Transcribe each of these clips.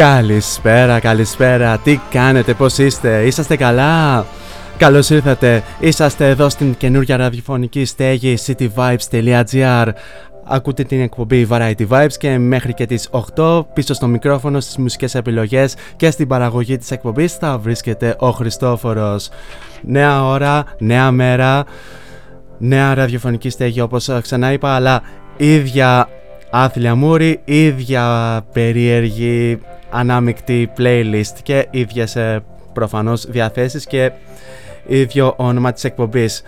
Καλησπέρα, καλησπέρα. Τι κάνετε, πώς είστε, είσαστε καλά; Καλώς ήρθατε, είσαστε εδώ στην καινούργια ραδιοφωνική στέγη cityvibes.gr Ακούτε την εκπομπή Variety Vibes και μέχρι και τις 8 πίσω στο μικρόφωνο στις μουσικές επιλογές και στην παραγωγή της εκπομπής θα βρίσκεται ο Χριστόφορος. Νέα ώρα, νέα μέρα, νέα ραδιοφωνική στέγη όπως ξανά είπα αλλά ίδια άθλια μούρη, ίδια περίεργη ανάμεικτη playlist και ίδιες ε, προφανώς διαθέσεις και ίδιο όνομα της εκπομπής.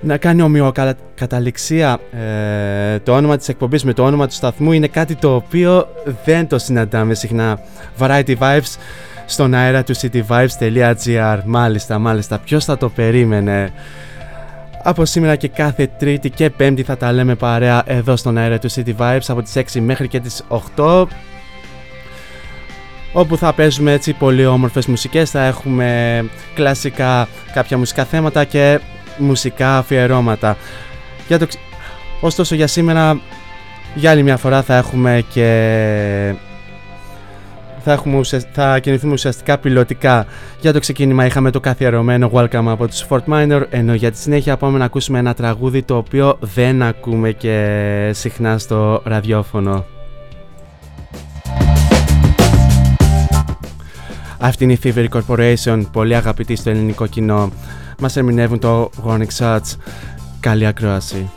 Να κάνει ομοιοκαταληξία ε, το όνομα της εκπομπής με το όνομα του σταθμού είναι κάτι το οποίο δεν το συναντάμε συχνά. Variety Vibes στον αέρα του cityvibes.gr Μάλιστα, μάλιστα, ποιος θα το περίμενε; Από σήμερα και κάθε Τρίτη και Πέμπτη θα τα λέμε παρέα εδώ στον αέρα του City Vibes από τις 6 μέχρι και τις 8 όπου θα παίζουμε έτσι πολύ όμορφες μουσικές, θα έχουμε κλασικά κάποια μουσικά θέματα και μουσικά αφιερώματα. Για το... ξ- Ωστόσο για σήμερα, για άλλη μια φορά θα έχουμε και θα, έχουμε ουσια- θα κινηθούμε ουσιαστικά πιλωτικά. Για το ξεκίνημα είχαμε το καθιερωμένο Welcome από τους Fort Minor, ενώ για τη συνέχεια πάμε να ακούσουμε ένα τραγούδι το οποίο δεν ακούμε και συχνά στο ραδιόφωνο. Αυτή είναι η Fever Corporation, πολύ αγαπητή στο ελληνικό κοινό. Μας ερμηνεύουν το Warning Shots. Καλή ακρόαση.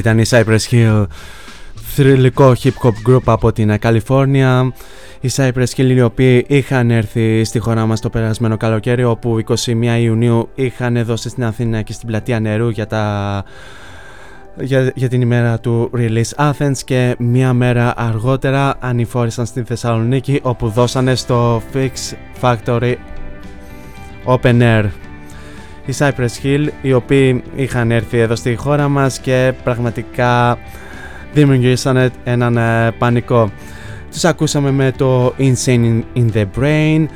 Ήταν η Cypress Hill, θρηλυκό hip hop group από την Καλιφόρνια. Οι Cypress Hill οι οποίοι είχαν έρθει στη χώρα μας το περασμένο καλοκαίρι όπου 21 Ιουνίου είχαν δώσει στην Αθήνα και στην πλατεία νερού για, τα... για, για την ημέρα του Release Athens και μία μέρα αργότερα ανηφόρησαν στην Θεσσαλονίκη όπου δώσανε στο Fix Factory Open Air οι Cypress Hill οι οποίοι είχαν έρθει εδώ στη χώρα μας και πραγματικά δημιουργήσαν έναν ε, πανικό. Τους ακούσαμε με το Insane in the Brain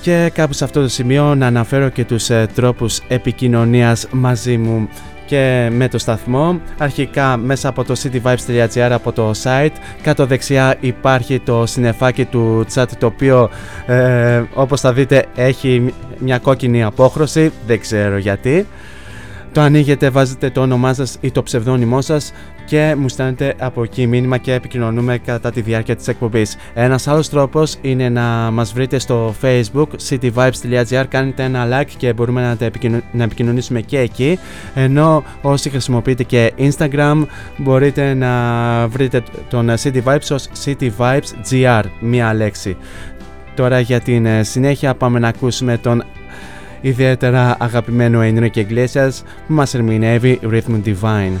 και κάπου σε αυτό το σημείο να αναφέρω και τους ε, τρόπους επικοινωνίας μαζί μου και με το σταθμό. Αρχικά μέσα από το cityvibes.gr από το site. Κάτω δεξιά υπάρχει το συνεφάκι του chat το οποίο ε, όπως θα δείτε έχει μια κόκκινη απόχρωση. Δεν ξέρω γιατί. Το ανοίγετε, βάζετε το όνομά σας ή το ψευδόνυμό σας και μου στέλνετε από εκεί μήνυμα και επικοινωνούμε κατά τη διάρκεια της εκπομπής. Ένας άλλος τρόπος είναι να μας βρείτε στο facebook cityvibes.gr κάνετε ένα like και μπορούμε να, τα επικοινω- να επικοινωνήσουμε και εκεί ενώ όσοι χρησιμοποιείτε και instagram μπορείτε να βρείτε τον City Vibes ως City Vibes GR, μία λέξη. Τώρα για την ε, συνέχεια πάμε να ακούσουμε τον ιδιαίτερα αγαπημένο Enrique Iglesias που μας ερμηνεύει Rhythm Divine.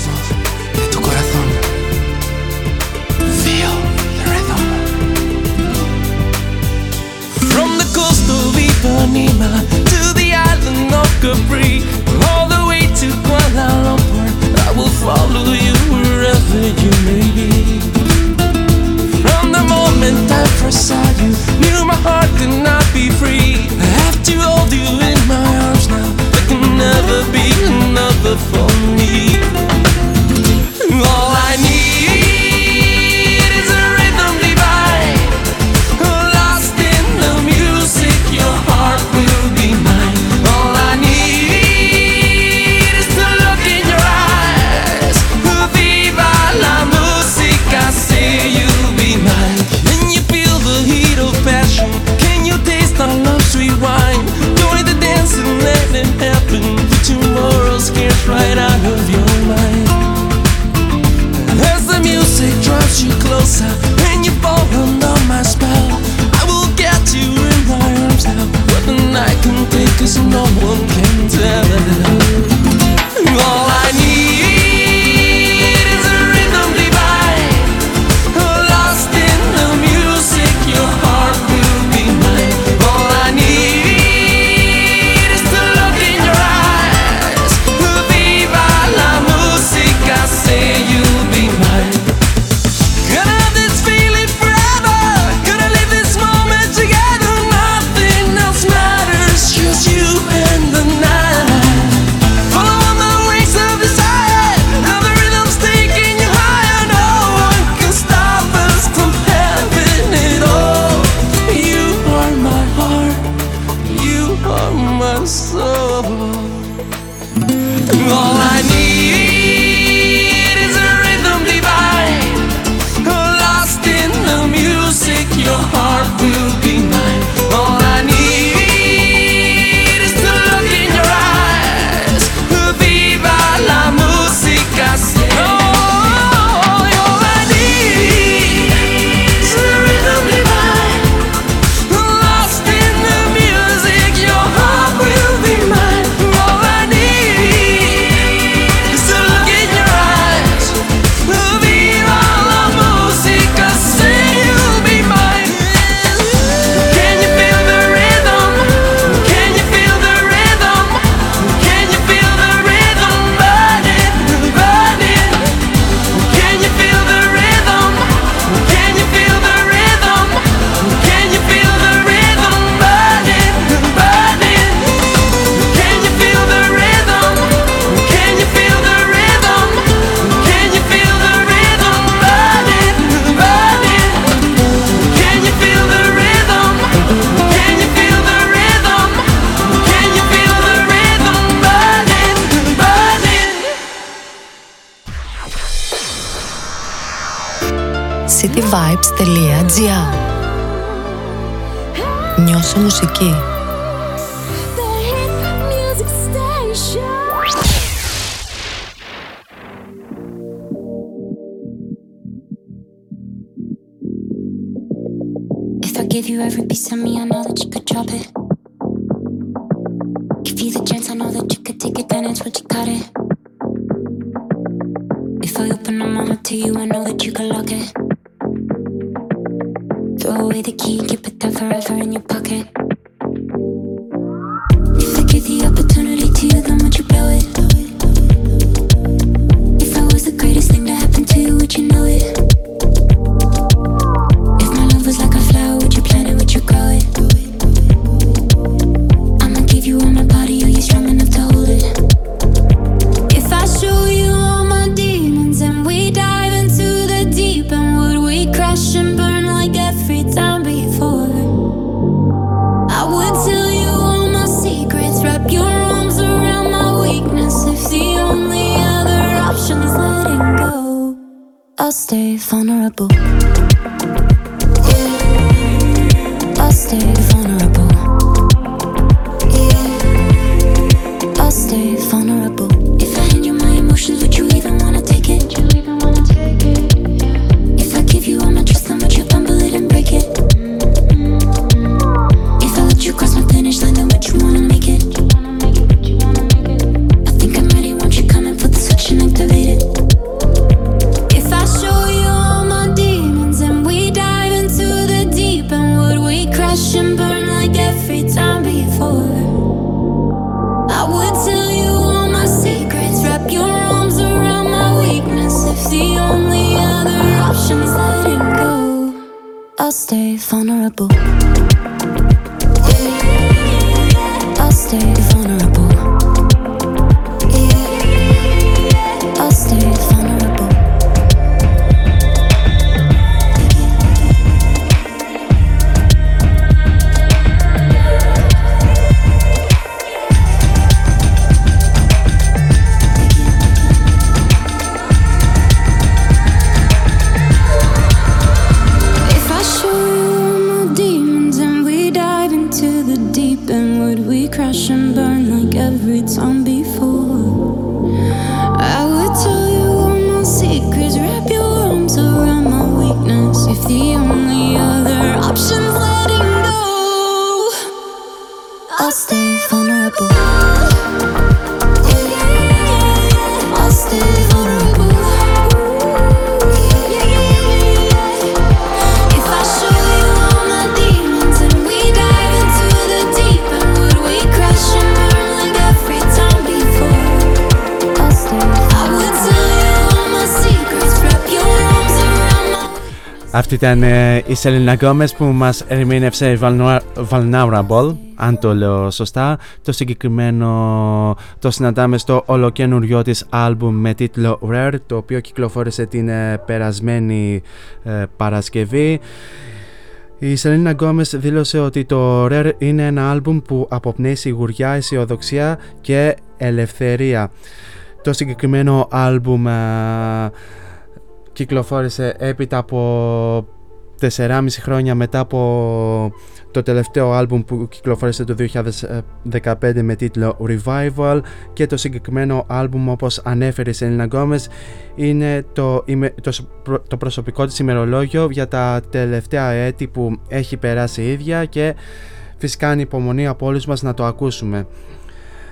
Jesus. get you closer when you fall under my spell. I will get you in my arms now. What the night can take, cause no one can. Νιώσε μουσική. peau. Ήταν ε, η Σελίνα Γκόμες που μας ερμήνευσε Vulnerable, αν το λέω σωστά. Το συγκεκριμένο το συναντάμε στο ολοκαίνουργιό της άλμπουμ με τίτλο Rare, το οποίο κυκλοφόρησε την ε, περασμένη ε, Παρασκευή. Η Σελίνα Γκόμες δήλωσε ότι το Rare είναι ένα άλμπουμ που αποπνέει σιγουριά, αισιοδοξία και ελευθερία. Το συγκεκριμένο άλμπουμ κυκλοφόρησε έπειτα από 4,5 χρόνια μετά από το τελευταίο άλμπουμ που κυκλοφόρησε το 2015 με τίτλο Revival και το συγκεκριμένο άλμπουμ όπως ανέφερε η Σελίνα Γκόμες είναι το, το, το προσωπικό της ημερολόγιο για τα τελευταία έτη που έχει περάσει η ίδια και φυσικά είναι υπομονή από όλους μας να το ακούσουμε.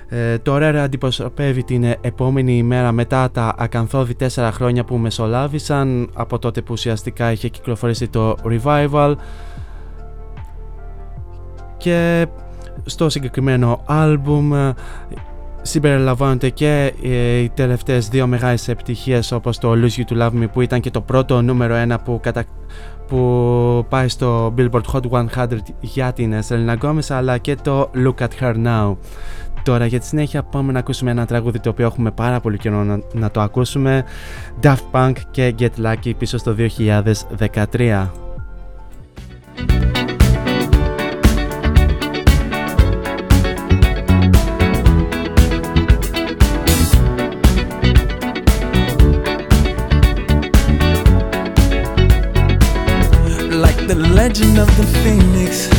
Ε, το Rare αντιπροσωπεύει την επόμενη ημέρα μετά τα αγκαθώδη τέσσερα χρόνια που μεσολάβησαν από τότε που ουσιαστικά είχε κυκλοφορήσει το Revival και στο συγκεκριμένο άλμπουμ ε, συμπεριλαμβάνονται και ε, οι τελευταίες δύο μεγάλες επιτυχίες όπως το Lose You To Love Me που ήταν και το πρώτο νούμερο ένα που, κατα... που πάει στο Billboard Hot 100 για την Selena Gomez αλλά και το Look At Her Now. Τώρα για τη συνέχεια πάμε να ακούσουμε ένα τραγούδι το οποίο έχουμε πάρα πολύ καιρό να, να το ακούσουμε. Daft Punk και Get Lucky πίσω στο 2013 Like the legend of the phoenix. ends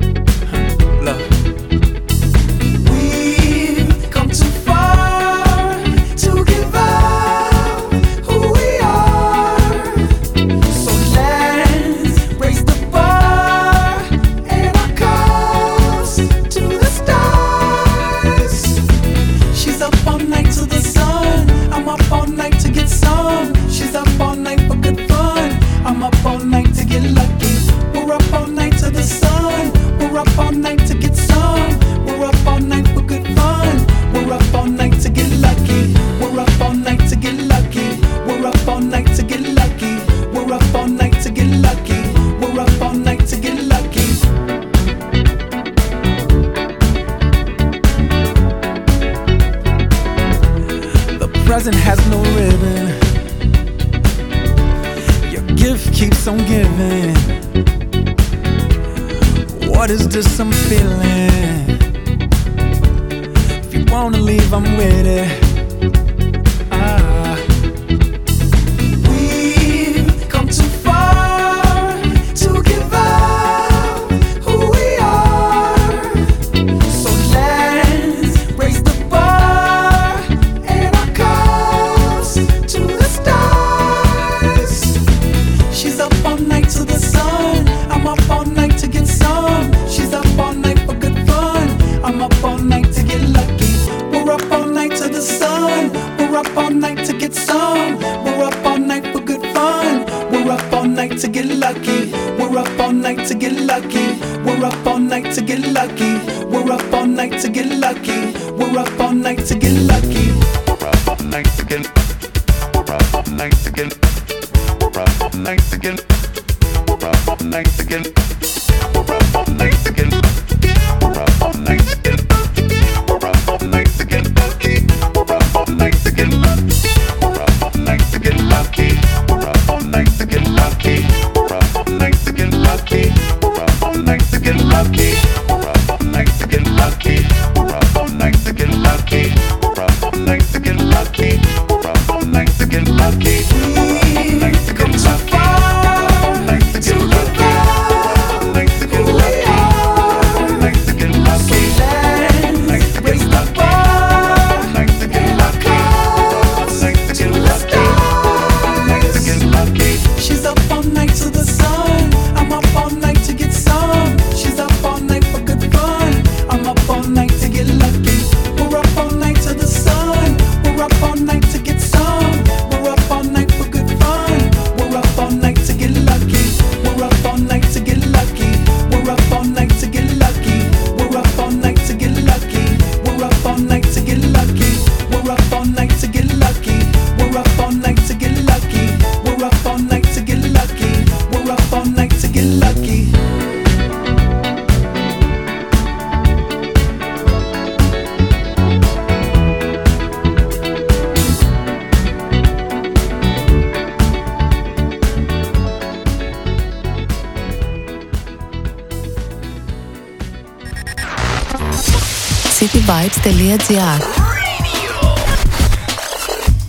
cityvibes.gr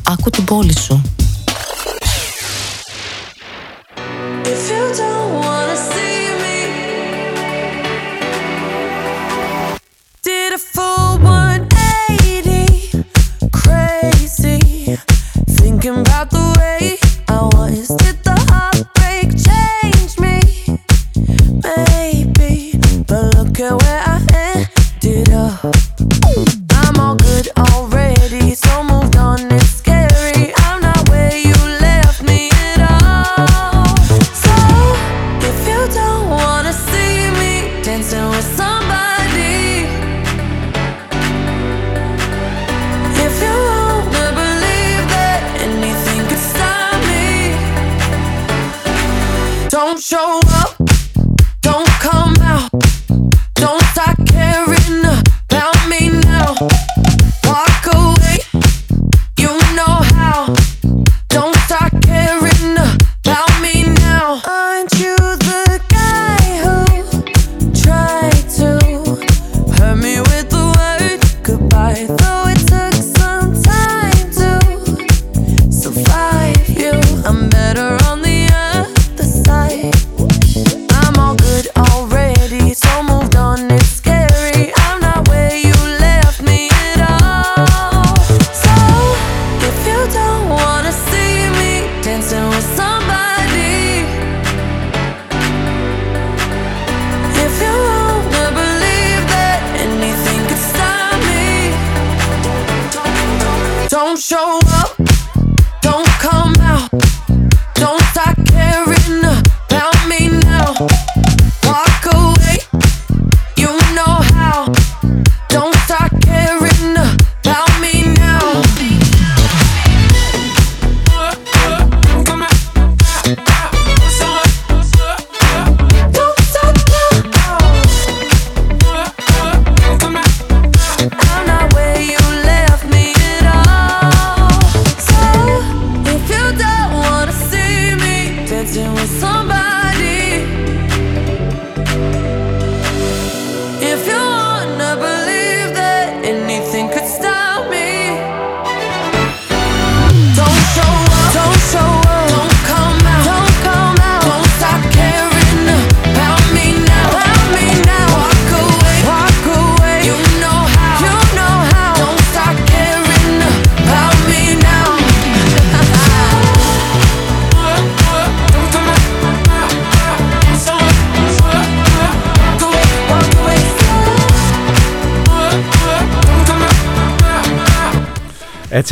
Άκου την πόλη σου.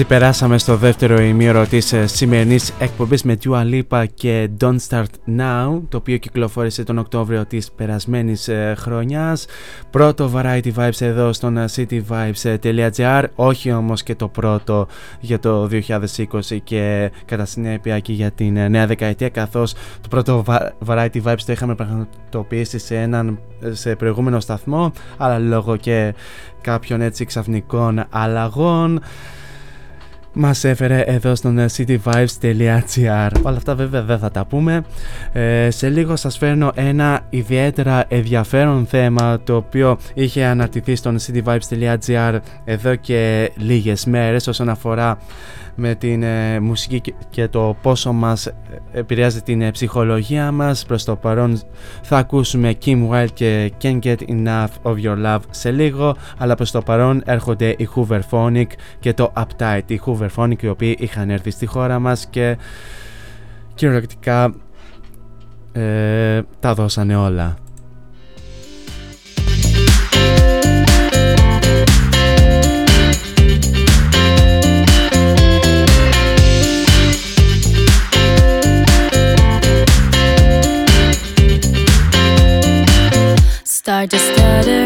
Έτσι περάσαμε στο δεύτερο ημίωρο της ε, σημερινής εκπομπής με Dua Lipa και Don't Start Now το οποίο κυκλοφόρησε τον Οκτώβριο της περασμένης ε, χρονιάς. Πρώτο Variety Vibes εδώ στον ε, cityvibes.gr όχι όμως και το πρώτο για το 2020 και κατά συνέπεια και για την νέα δεκαετία καθώς το πρώτο Variety Vibes το είχαμε πραγματοποιήσει σε, έναν, σε προηγούμενο σταθμό αλλά λόγω και κάποιων έτσι ξαφνικών αλλαγών μας έφερε εδώ στον ε, cityvibes.gr Όλα αυτά βέβαια δεν θα τα πούμε. Ε, Σε λίγο σας φέρνω ένα ιδιαίτερα ενδιαφέρον θέμα το οποίο είχε αναρτηθεί στον cityvibes.gr εδώ και λίγες μέρες όσον αφορά με την ε, μουσική και το πόσο μας ε, επηρεάζει την ε, ψυχολογία μας. Προς το παρόν θα ακούσουμε Kim Wilde και Can't Get Enough of Your Love σε λίγο, αλλά προς το παρόν έρχονται οι Hoover Phonic και το Uptight. Οι Hoover Phonic οι οποίοι είχαν έρθει στη χώρα μας και κυριολεκτικά ε, τα δώσανε όλα. I just started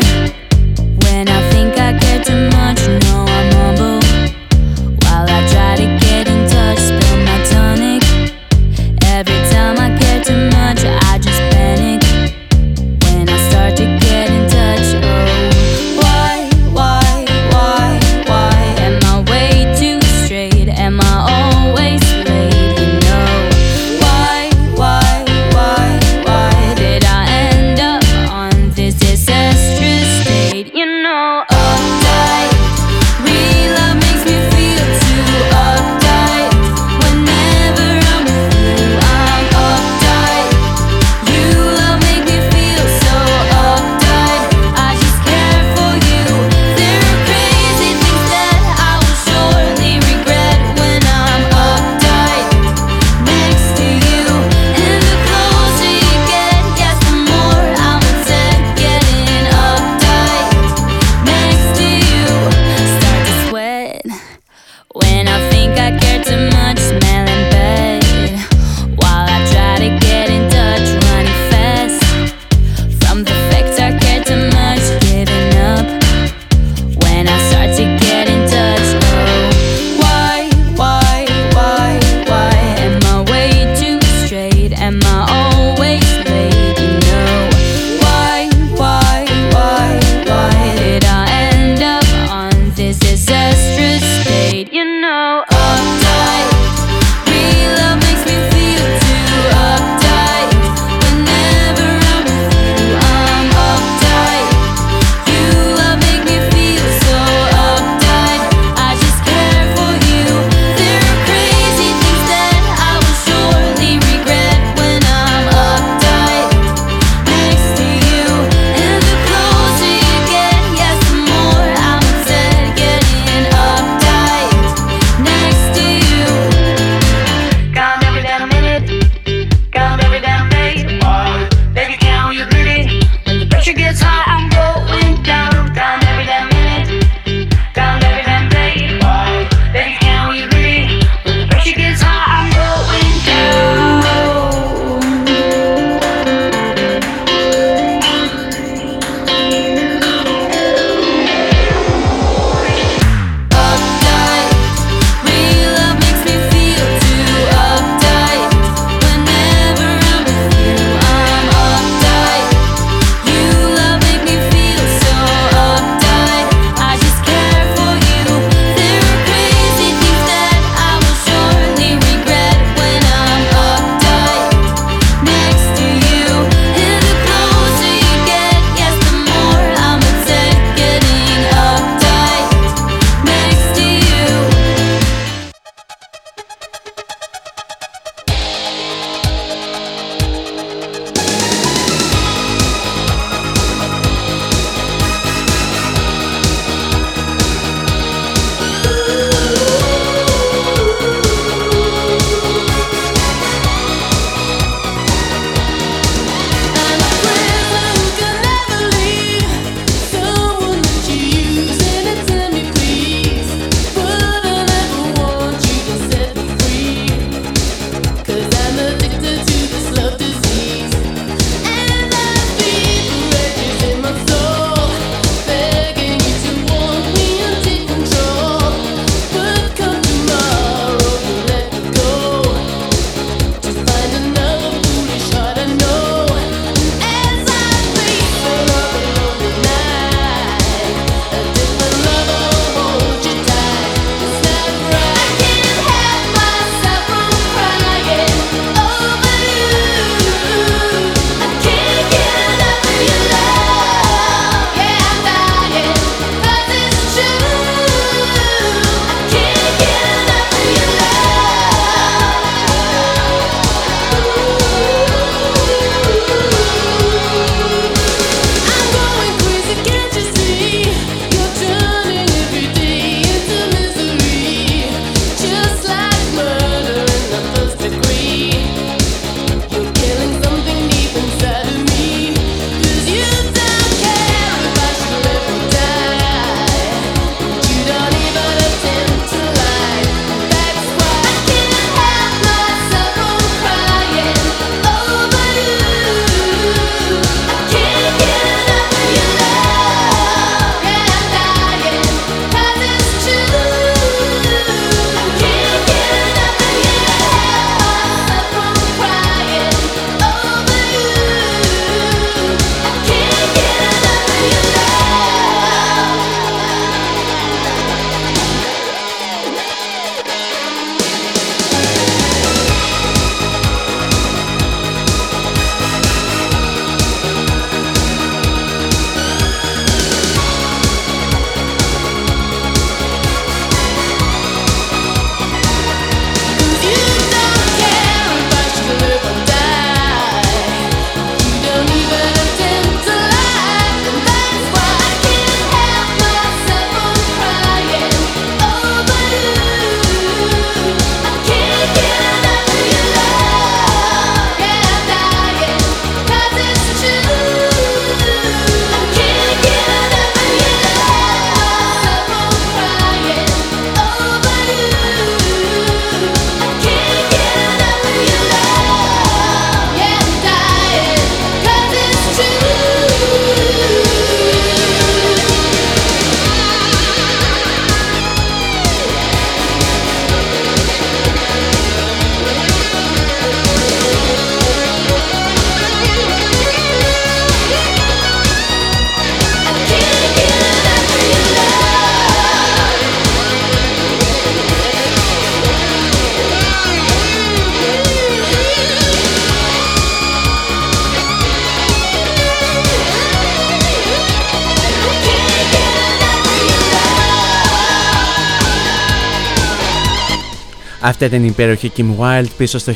Αυτή ήταν η υπέροχη Kim Wilde πίσω στο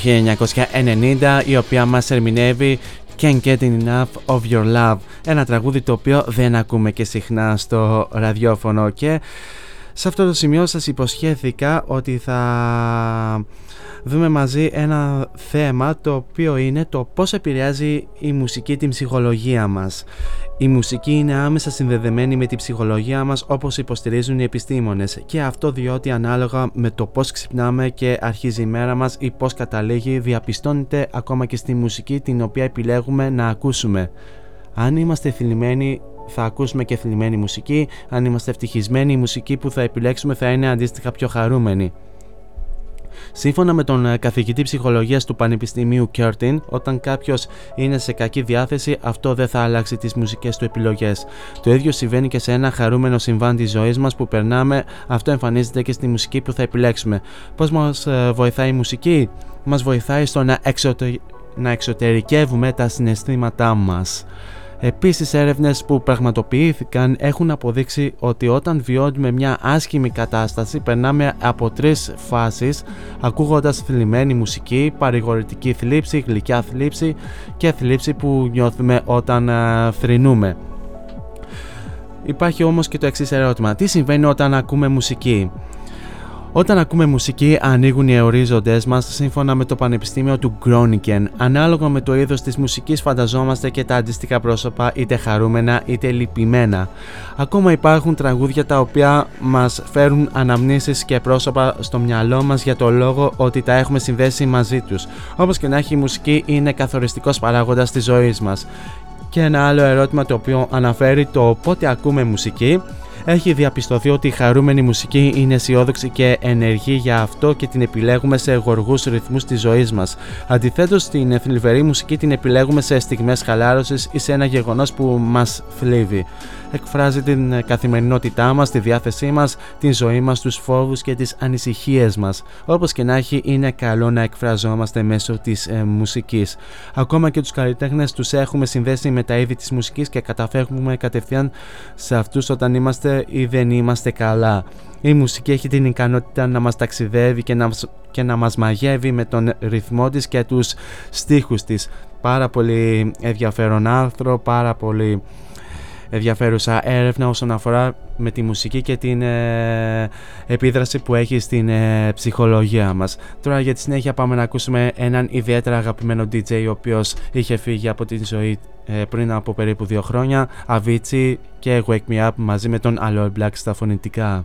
1990 η οποία μας ερμηνεύει Can't Get Enough of Your Love ένα τραγούδι το οποίο δεν ακούμε και συχνά στο ραδιόφωνο και σε αυτό το σημείο σας υποσχέθηκα ότι θα δούμε μαζί ένα θέμα το οποίο είναι το πώς επηρεάζει η μουσική την ψυχολογία μας. Η μουσική είναι άμεσα συνδεδεμένη με την ψυχολογία μας όπως υποστηρίζουν οι επιστήμονες και αυτό διότι ανάλογα με το πώς ξυπνάμε και αρχίζει η μέρα μας ή πώς καταλήγει διαπιστώνεται ακόμα και στη μουσική την οποία επιλέγουμε να ακούσουμε. Αν είμαστε θλιμμένοι θα ακούσουμε και θλιμμένη μουσική, αν είμαστε ευτυχισμένοι η μουσική που θα επιλέξουμε θα είναι αντίστοιχα πιο χαρούμενη. Σύμφωνα με τον ε, καθηγητή ψυχολογίας του Πανεπιστημίου Κέρτιν, όταν κάποιος είναι σε κακή διάθεση, αυτό δεν θα αλλάξει τις μουσικές του επιλογές. Το ίδιο συμβαίνει και σε ένα χαρούμενο συμβάν της ζωής μας που περνάμε, αυτό εμφανίζεται και στη μουσική που θα επιλέξουμε. Πώς μας ε, βοηθάει η μουσική, μας βοηθάει στο να, να εξωτερικεύουμε τα συναισθήματά μας. Επίσης έρευνες που πραγματοποιήθηκαν έχουν αποδείξει ότι όταν βιώνουμε μια άσχημη κατάσταση περνάμε από τρεις φάσεις ακούγοντας θλιμμένη μουσική, παρηγορητική θλίψη, γλυκιά θλίψη και θλίψη που νιώθουμε όταν α, θρυνούμε. Υπάρχει όμως και το εξής ερώτημα. Τι συμβαίνει όταν ακούμε μουσική; Όταν ακούμε μουσική, ανοίγουν οι ορίζοντέ μας σύμφωνα με το Πανεπιστήμιο του Γκρόνικεν. Ανάλογα με το είδος της μουσικής, φανταζόμαστε και τα αντίστοιχα πρόσωπα, είτε χαρούμενα είτε λυπημένα. Ακόμα υπάρχουν τραγούδια τα οποία μας φέρουν αναμνήσεις και πρόσωπα στο μυαλό μας για το λόγο ότι τα έχουμε συνδέσει μαζί τους. Όπως και να έχει, η μουσική είναι καθοριστικός παράγοντας της ζωής μας. Και ένα άλλο ερώτημα το οποίο αναφέρει το πότε ακούμε μουσική έχει διαπιστωθεί ότι η χαρούμενη μουσική είναι αισιόδοξη και ενεργή για αυτό και την επιλέγουμε σε γοργούς ρυθμούς της ζωής μας. Αντιθέτως, την θλιβερή μουσική την επιλέγουμε σε στιγμές χαλάρωσης ή σε ένα γεγονός που μας θλίβει εκφράζει την καθημερινότητά μας, τη διάθεσή μας, την ζωή μας, τους φόβους και τις ανησυχίες μας. Όπως και να έχει είναι καλό να εκφραζόμαστε μέσω της ε, μουσικής. Ακόμα και τους καλλιτέχνες τους έχουμε συνδέσει με τα είδη της μουσικής και καταφέρουμε κατευθείαν σε αυτούς όταν είμαστε ή δεν είμαστε καλά. Η μουσική έχει την ικανότητα να μας ταξιδεύει και να, και να μας μαγεύει με τον ρυθμό της και τους στίχους της. Πάρα πολύ ενδιαφέρον άρθρο, πάρα πολύ ενδιαφέρουσα έρευνα όσον αφορά με τη μουσική και την ε, επίδραση που έχει στην ε, ψυχολογία μας. Τώρα για τη συνέχεια πάμε να ακούσουμε έναν ιδιαίτερα αγαπημένο DJ ο οποίος είχε φύγει από την ζωή ε, πριν από περίπου δύο χρόνια, Avicii και Wake Me Up μαζί με τον Alloy Black στα φωνητικά.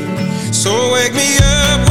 So wake me up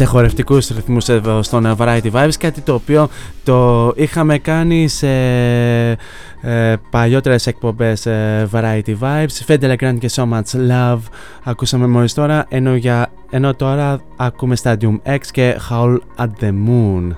σε χορευτικούς ρυθμούς εδώ στον Variety Vibes κάτι το οποίο το είχαμε κάνει σε ε, παλιότερες εκπομπές ε, Variety Vibes Fede Legrand και So Much Love. Ακούσαμε μόλις τώρα ενώ, για, ενώ τώρα ακούμε Stadium X και Howl at the Moon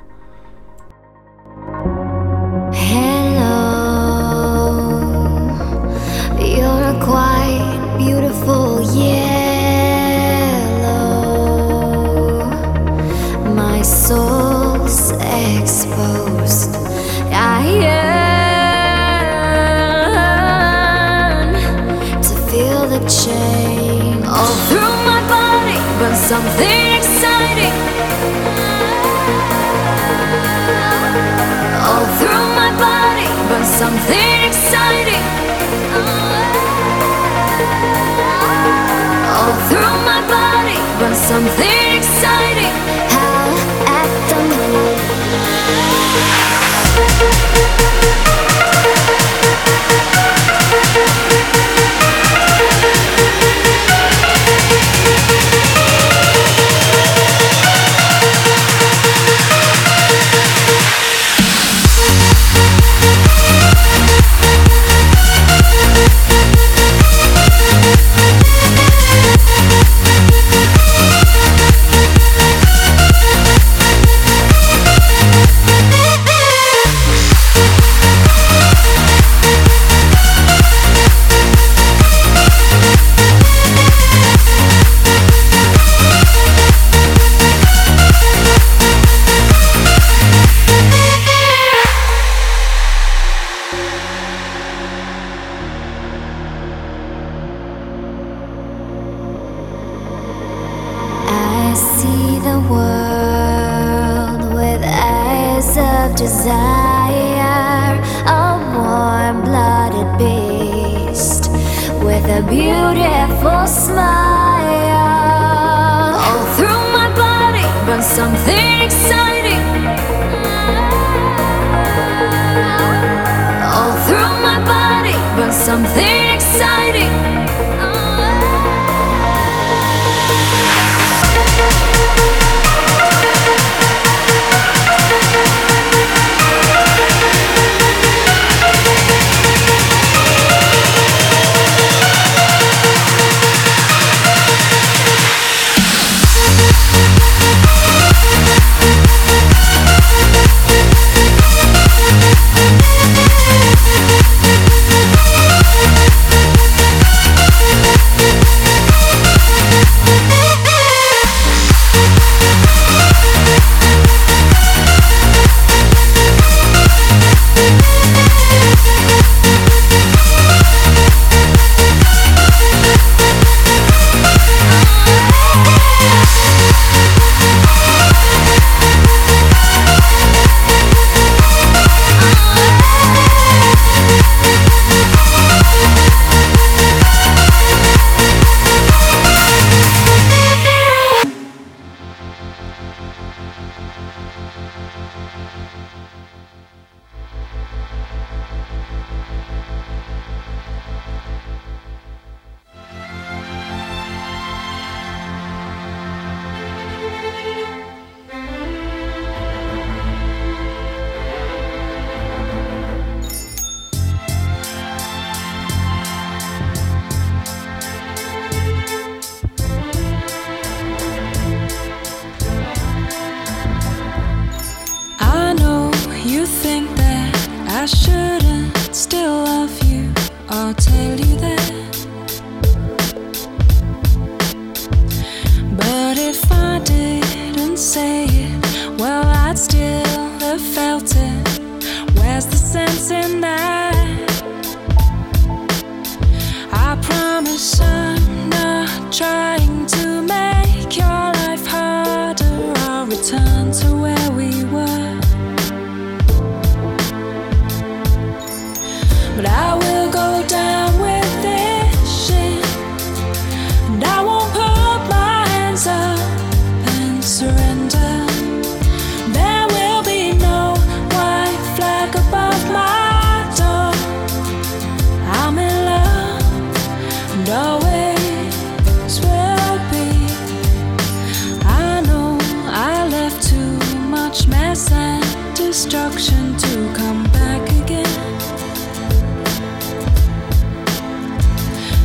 to come back again.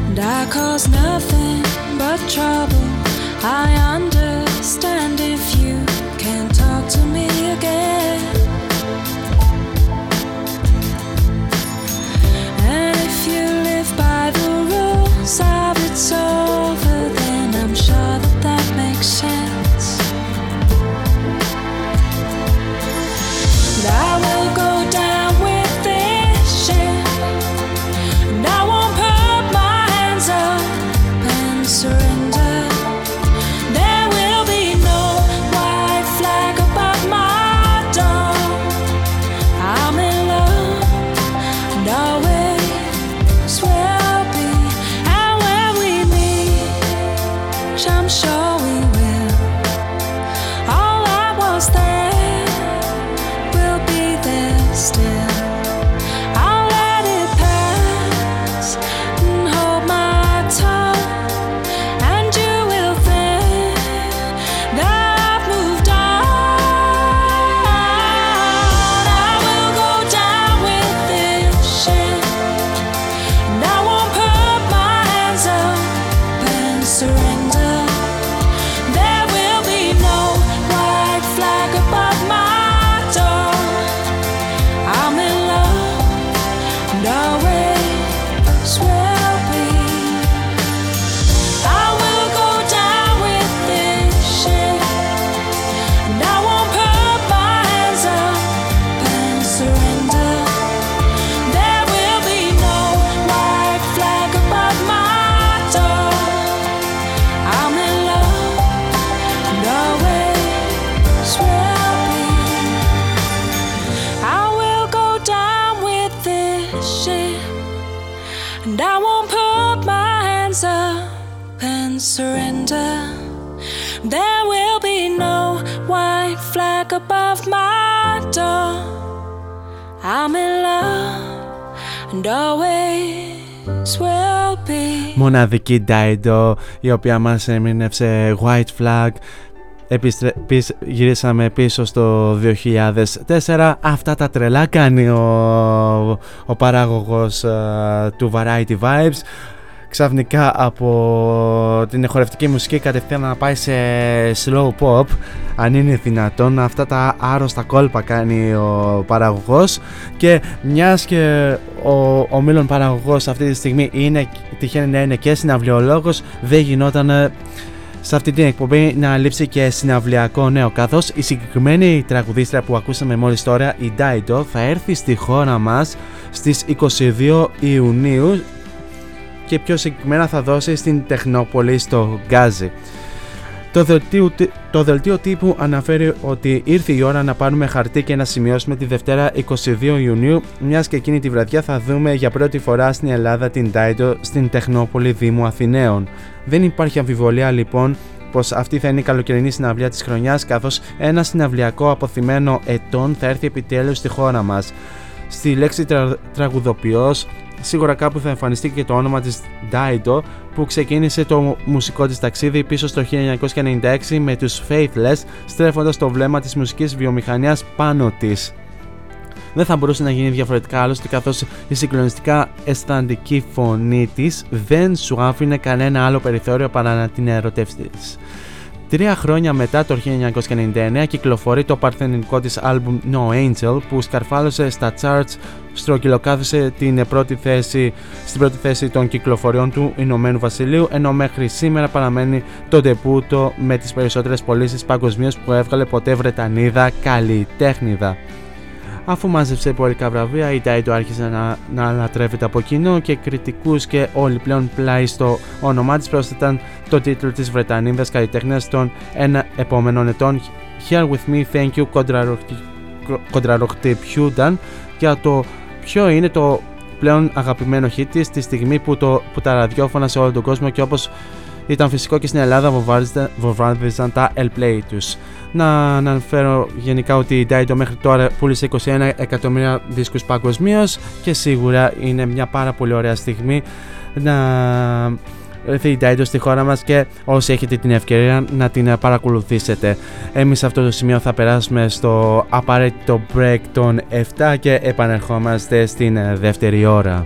And I cause nothing but trouble. I understand if you can't talk to me again. Μοναδική Dido η οποία μας έμεινευσε White Flag. Επιστρε... γυρίσαμε πίσω στο 2004 αυτά τα τρελά κάνει ο, ο παράγωγος του Variety Vibes ξαφνικά από την χορευτική μουσική κατευθείαν να πάει σε slow pop αν είναι δυνατόν αυτά τα άρρωστα κόλπα κάνει ο παραγωγός. Και μιας και ο, ο Μίλων παραγωγός αυτή τη στιγμή είναι, τυχαίνει να είναι και συναυλιολόγος δεν γινόταν σε αυτή την εκπομπή να λείψει και συναυλιακό νέο καθώς η συγκεκριμένη τραγουδίστρια που ακούσαμε μόλις τώρα η Daido θα έρθει στη χώρα μας στις 22 Ιουνίου και πιο συγκεκριμένα θα δώσει στην Τεχνόπολη στο Γκάζι. Το δελτίο, το δελτίο τύπου αναφέρει ότι ήρθε η ώρα να πάρουμε χαρτί και να σημειώσουμε τη Δευτέρα 22 Ιουνίου, μιας και εκείνη τη βραδιά θα δούμε για πρώτη φορά στην Ελλάδα την Τάιντο στην Τεχνόπολη Δήμου Αθηναίων. Δεν υπάρχει αμφιβολία λοιπόν πως αυτή θα είναι η καλοκαιρινή συναυλία της χρονιάς, καθώς ένα συναυλιακό αποθυμένο ετών θα έρθει επιτέλους στη χώρα μας. Στη λέξη τρα, τραγουδοποιός σίγουρα κάπου θα εμφανιστεί και το όνομα της Dido που ξεκίνησε το μουσικό της ταξίδι πίσω στο 1996 με τους Faithless στρέφοντας το βλέμμα της μουσικής βιομηχανίας πάνω της. Δεν θα μπορούσε να γίνει διαφορετικά άλλωστε καθώς η συγκλονιστικά αισθαντική φωνή της δεν σου άφηνε κανένα άλλο περιθώριο παρά να την ερωτεύσεις. Τρία χρόνια μετά το 1999 κυκλοφορεί το παρθενικό της άλμπουμ No Angel που σκαρφάλωσε στα charts στρογγυλοκάθισε την πρώτη θέση, στην πρώτη θέση των κυκλοφοριών του Ηνωμένου Βασιλείου ενώ μέχρι σήμερα παραμένει το ντεπούτο με τις περισσότερες πωλήσεις παγκοσμίως που έβγαλε ποτέ Βρετανίδα καλλιτέχνηδα. Αφού μάζεψε εμπορικά βραβεία, η Taito άρχισε να, να ανατρέφεται από κοινό και κριτικούς και όλοι πλέον πλάι στο όνομά της. Πρόσθεταν το τίτλο της Βρετανίδας καλλιτέχνης των ένα επόμενων ετών Here With Me Thank You κοντραροχτυπιούνταν για το ποιο είναι το πλέον αγαπημένο hit της τη στιγμή που, το, που τα ραδιόφωνα σε όλο τον κόσμο και όπως ήταν φυσικό και στην Ελλάδα βομβάρδιζαν τα L-Play τους. Να αναφέρω γενικά ότι η Daido μέχρι τώρα πούλησε 21 εκατομμύρια δίσκους παγκοσμίως και σίγουρα είναι μια πάρα πολύ ωραία στιγμή να έρθει η Daido στη χώρα μας και όσοι έχετε την ευκαιρία να την παρακολουθήσετε. Εμείς σε αυτό το σημείο θα περάσουμε στο απαραίτητο break των 7 και επανερχόμαστε στην δεύτερη ώρα.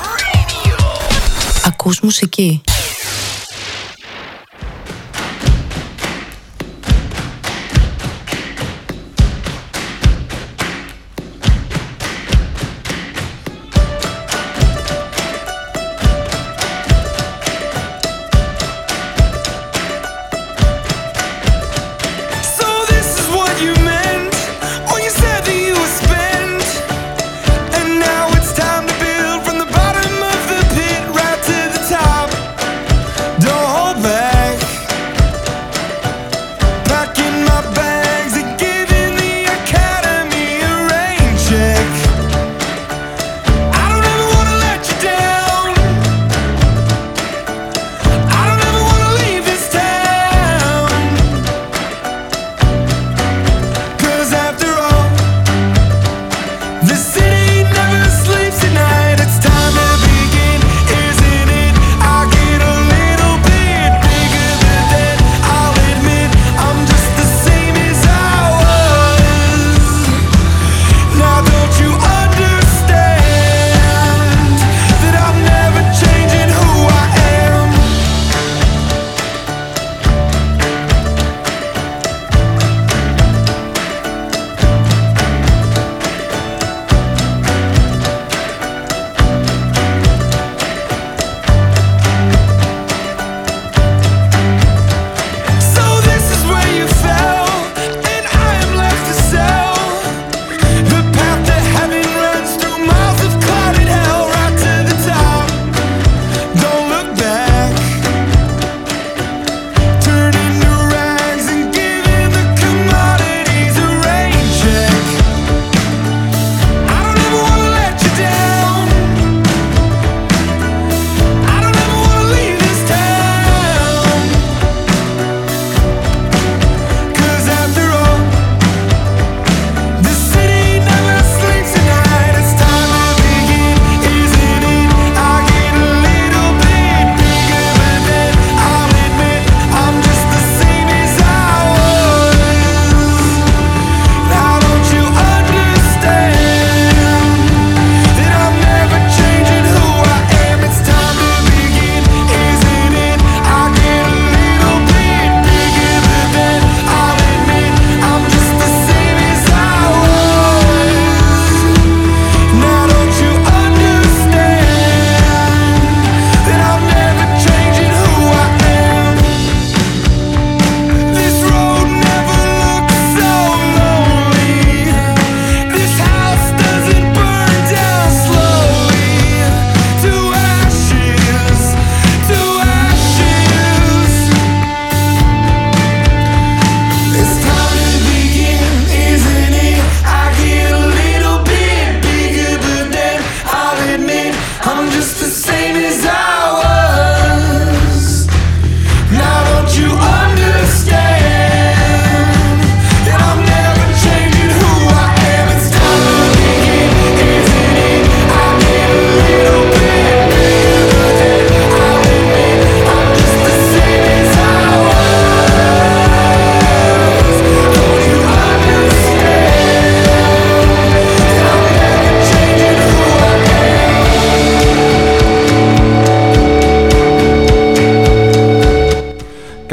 Ακούς μουσική.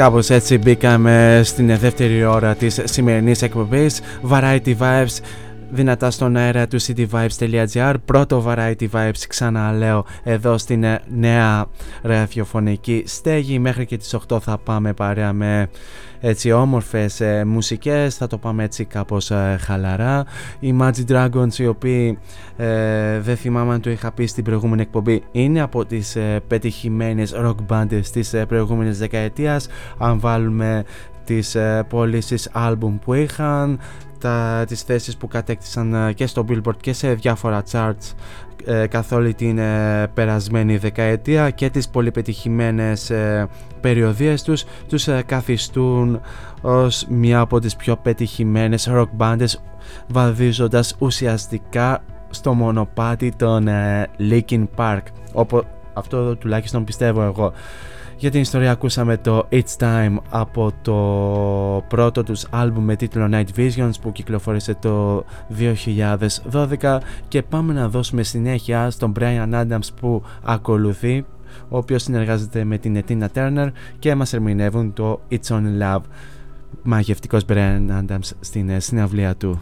Κάπως έτσι μπήκαμε στην δεύτερη ώρα της σημερινής εκπομπής Variety Vibes δυνατά στον αέρα του cityvibes.gr πρώτο Variety Vibes ξαναλέω εδώ στην νέα ραδιοφωνική στέγη. Μέχρι και τις 8 θα πάμε παρέα με έτσι όμορφες ε, μουσικές θα το πάμε έτσι κάπως ε, χαλαρά. Οι Magic Dragons οι οποίοι ε, δεν θυμάμαι αν το είχα πει στην προηγούμενη εκπομπή είναι από τις ε, πετυχημένες rock bands της ε, προηγούμενης δεκαετίας. Αν βάλουμε τις ε, πωλήσεις άλμπουμ που είχαν τα, τις θέσεις που κατέκτησαν ε, και στο Billboard και σε διάφορα charts ε, καθ' όλη την ε, περασμένη δεκαετία και τις πολύ πετυχημένες ε, περιοδίες τους τους ε, καθιστούν ως μια από τις πιο πετυχημένες rock bands βαδίζοντας ουσιαστικά στο μονοπάτι των Linkin Park Αυτό τουλάχιστον πιστεύω εγώ. Για την ιστορία ακούσαμε το It's Time από το πρώτο τους άλμπουμ με τίτλο Night Visions που κυκλοφόρησε το 2012 και πάμε να δώσουμε συνέχεια στον Brian Adams που ακολουθεί ο οποίος συνεργάζεται με την Etina Turner και μας ερμηνεύουν το It's Only Love μαγευτικός Brian Adams στην ε, συναυλία του.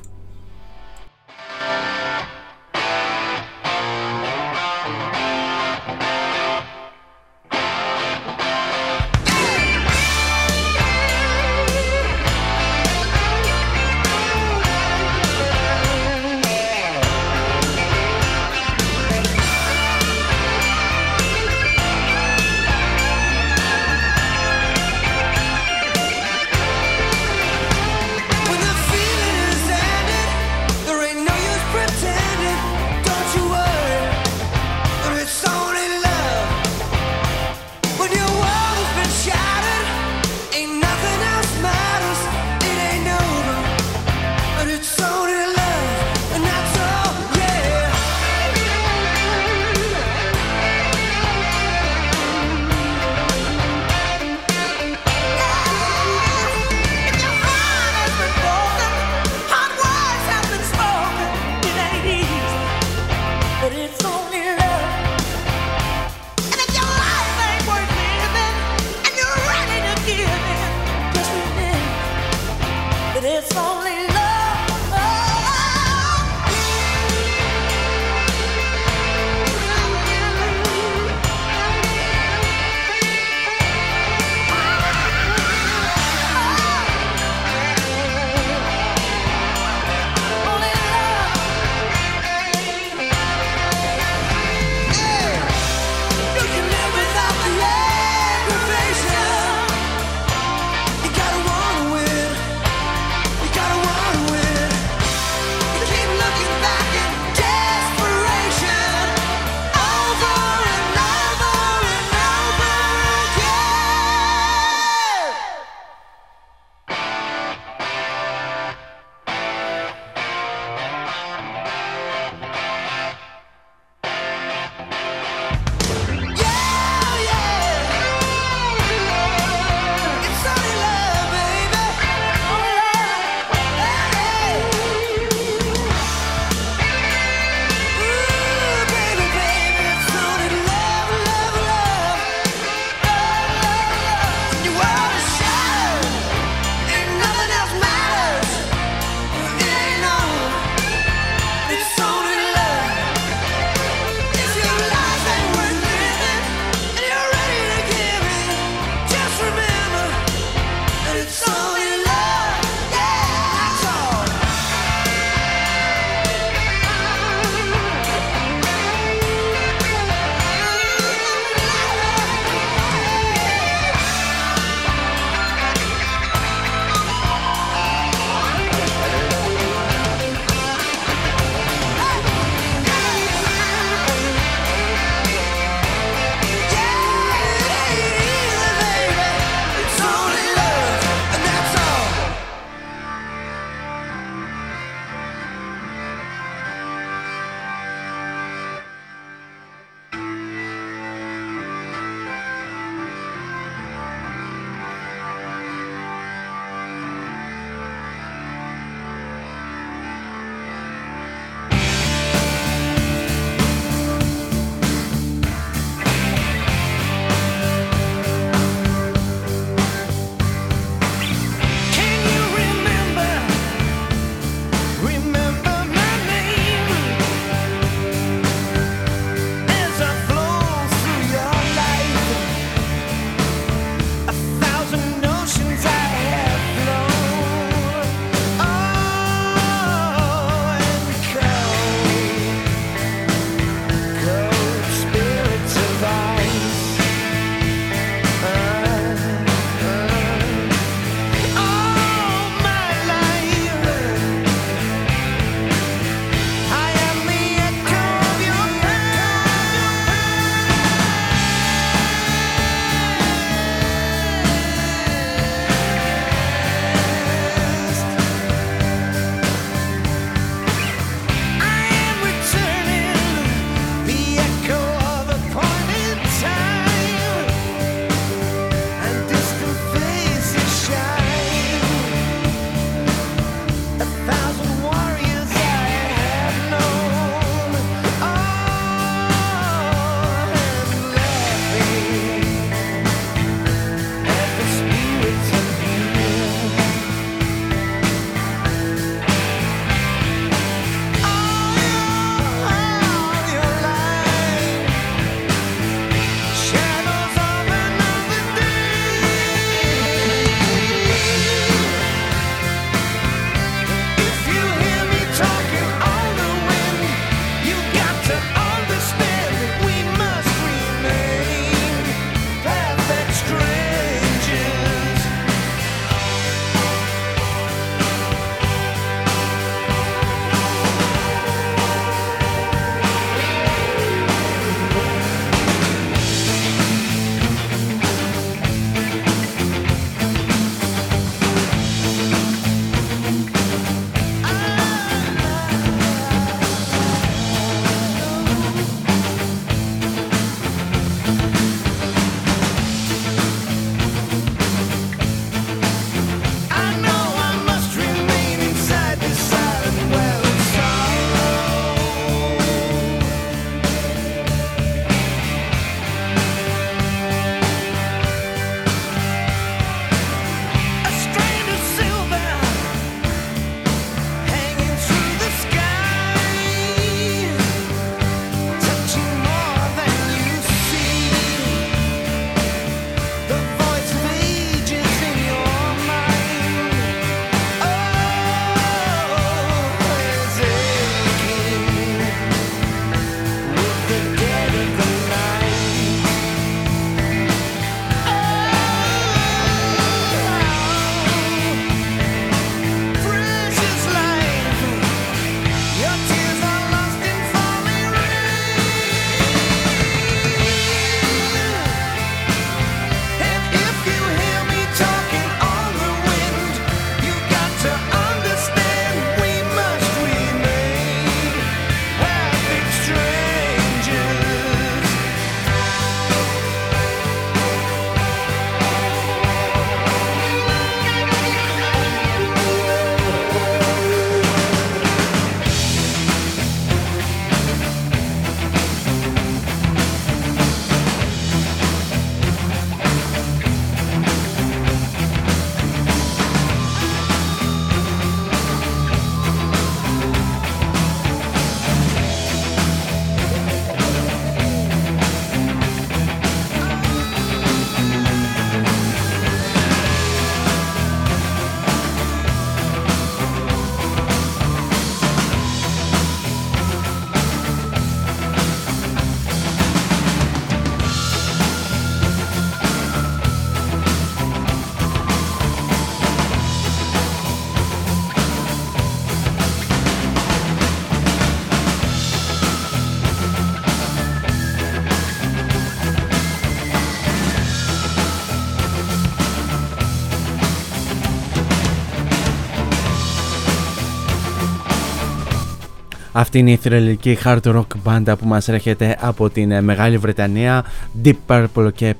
Αυτή είναι η θρελική hard rock μπάντα που μας έρχεται από την ε, Μεγάλη Βρετανία Deep Purple και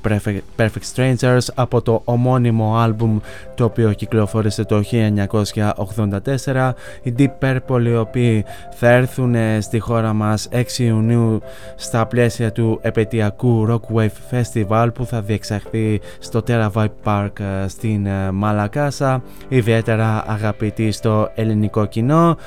Perfect Strangers από το ομώνυμο άλμπουμ το οποίο κυκλοφόρησε το 1984 Οι Deep Purple οι οποίοι θα έρθουν ε, στη χώρα μας 6 Ιουνίου στα πλαίσια του επαιτειακού Rock Wave Festival που θα διεξαχθεί στο Terra Vibe Park ε, στην Μαλακάσα. Ιδιαίτερα αγαπητοί στο ελληνικό κοινό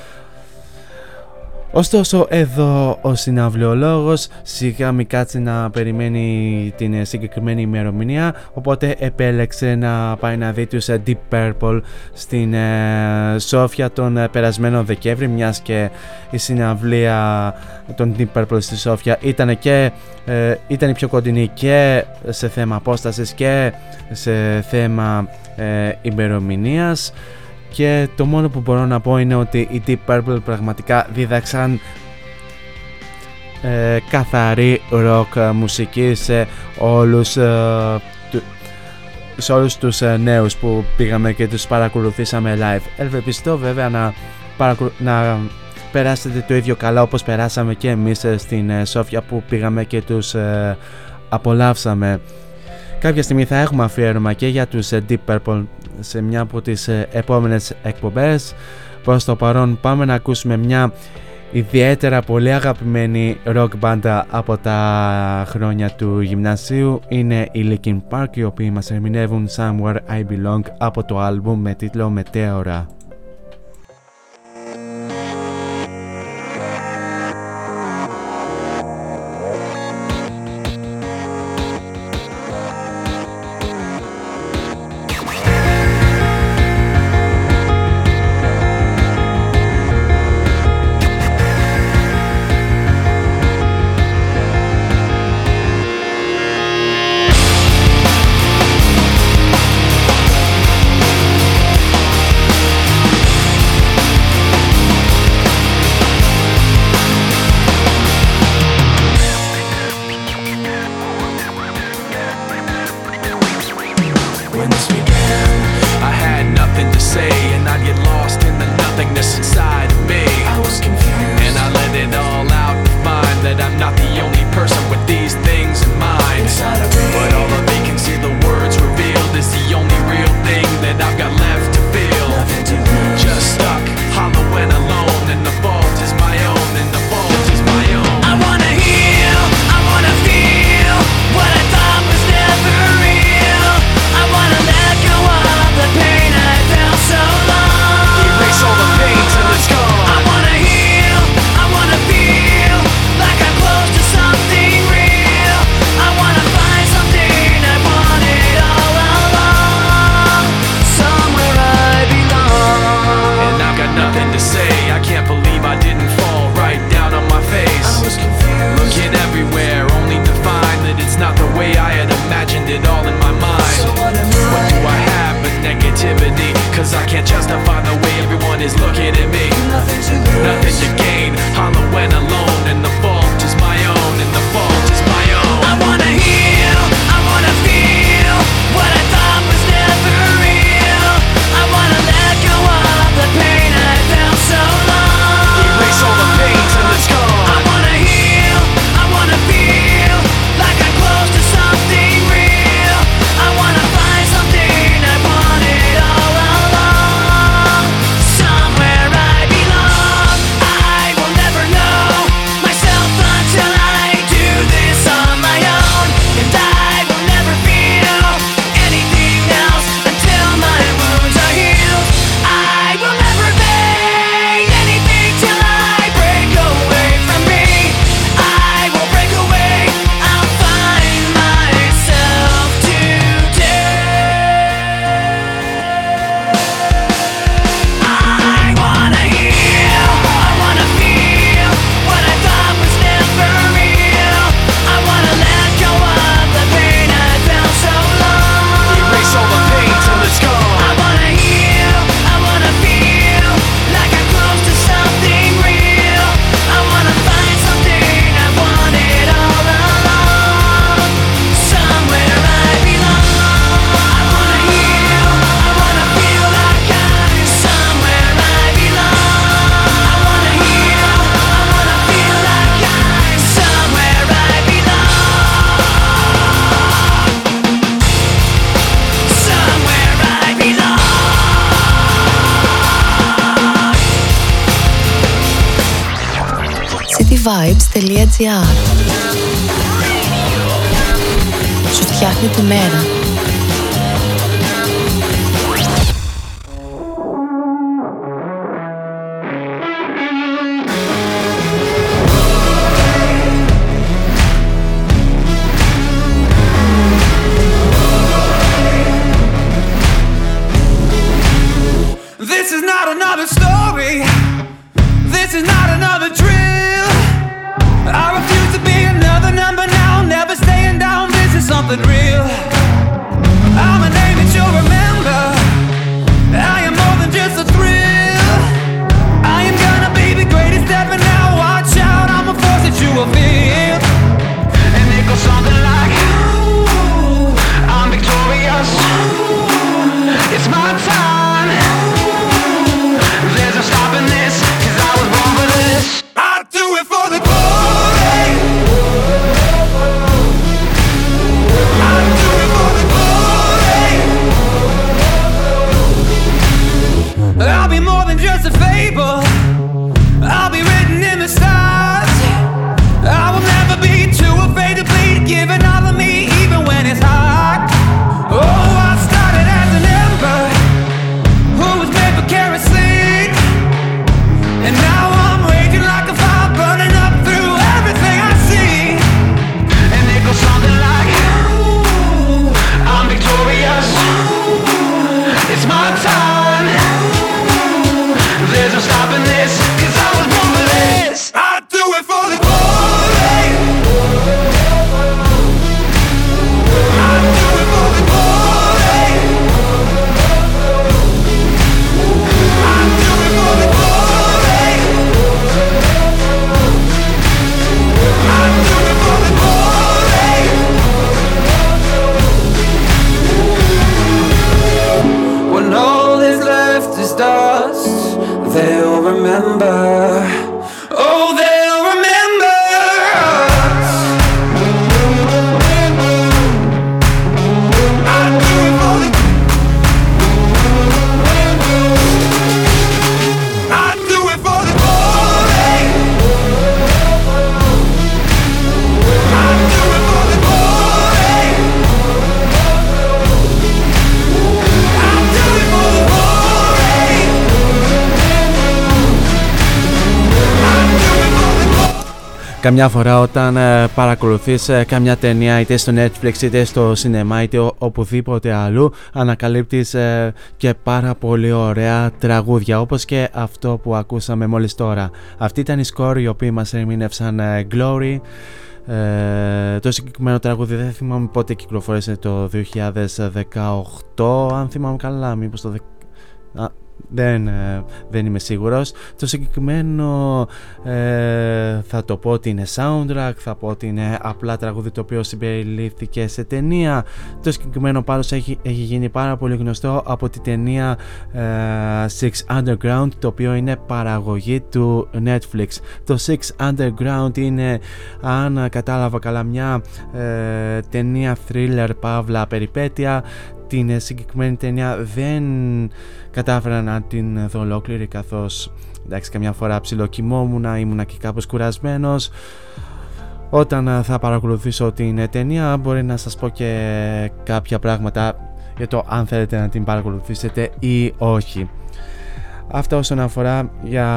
Ωστόσο εδώ ο συναυλιολόγος σιγά μη κάτσει να περιμένει την συγκεκριμένη ημερομηνία οπότε επέλεξε να πάει να δει τους Deep Purple στην ε, Σόφια τον ε, περασμένο Δεκέμβρη μιας και η συναυλία των Deep Purple στη Σόφια ήταν και ε, ήταν πιο κοντινή και σε θέμα απόστασης και σε θέμα ε, ημερομηνίας και το μόνο που μπορώ να πω είναι ότι οι Deep Purple πραγματικά δίδαξαν ε, καθαρή rock μουσική σε όλους ε, σε όλους τους ε, νέους που πήγαμε και τους παρακολουθήσαμε live. Ελπιστώ βέβαια να, να περάσετε το ίδιο καλά όπως περάσαμε και εμείς ε, στην Σόφια που πήγαμε και τους απολαύσαμε. Κάποια στιγμή θα έχουμε αφιέρωμα και για τους Deep Purple σε μια από τις ε, επόμενες εκπομπές. Προς το παρόν πάμε να ακούσουμε μια ιδιαίτερα πολύ αγαπημένη rock μπάντα από τα χρόνια του γυμνασίου είναι η Linkin Park οι οποίοι μας ερμηνεύουν Somewhere I Belong από το άλμπουμ με τίτλο Μετέωρα. Καμιά φορά όταν ε, παρακολουθείς ε, καμιά ταινία είτε στο Netflix είτε στο σινεμά είτε ο- οπουδήποτε αλλού ανακαλύπτεις ε, και πάρα πολύ ωραία τραγούδια όπως και αυτό που ακούσαμε μόλις τώρα. Αυτή ήταν η Score οι οποίοι μας ερμήνευσαν ε, Glory ε, το συγκεκριμένο τραγούδι δεν θυμάμαι πότε κυκλοφόρησε το 2018 αν θυμάμαι καλά μήπως το... δεκ- Α, δεν, ε, δεν είμαι σίγουρος. Το συγκεκριμένο ε, θα το πω ότι είναι soundtrack, θα πω ότι είναι απλά τραγούδι το οποίο συμπεριλήφθηκε σε ταινία. Το συγκεκριμένο πάντως έχει, έχει γίνει πάρα πολύ γνωστό από τη ταινία ε, Six Underground το οποίο είναι παραγωγή του Netflix. Το Six Underground είναι αν κατάλαβα καλά μια ε, ταινία thriller παύλα περιπέτεια την ε, συγκεκριμένη ταινία δεν κατάφερα να την δω ολόκληρη καθώς εντάξει καμιά φορά ψιλοκοιμόμουν, ήμουνα και κάπως κουρασμένος όταν ε, θα παρακολουθήσω την ε, ταινία μπορεί να σας πω και κάποια πράγματα για το αν θέλετε να την παρακολουθήσετε ή όχι. Αυτά όσον αφορά για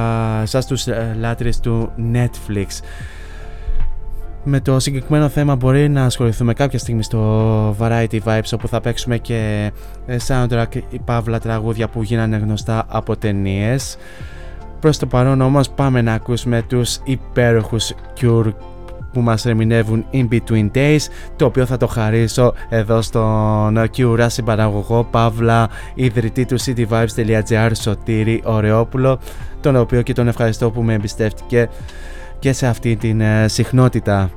εσάς τους ε, λάτρεις του Netflix. Με το συγκεκριμένο θέμα μπορεί να ασχοληθούμε κάποια στιγμή στο Variety Vibes όπου θα παίξουμε και ε, soundtrack ή παύλα τραγούδια που γίνανε γνωστά από ταινίες. Προς το παρόν όμως πάμε να ακούσουμε τους υπέροχους Cure που μας ερμηνεύουν In Between Days το οποίο θα το χαρίσω εδώ στον Cure συμπαραγωγό Παύλα ιδρυτή του cityvibes.gr Σωτήρη Ωρεόπουλο τον οποίο και τον ευχαριστώ που με εμπιστεύτηκε και σε αυτή την ε, συχνότητα.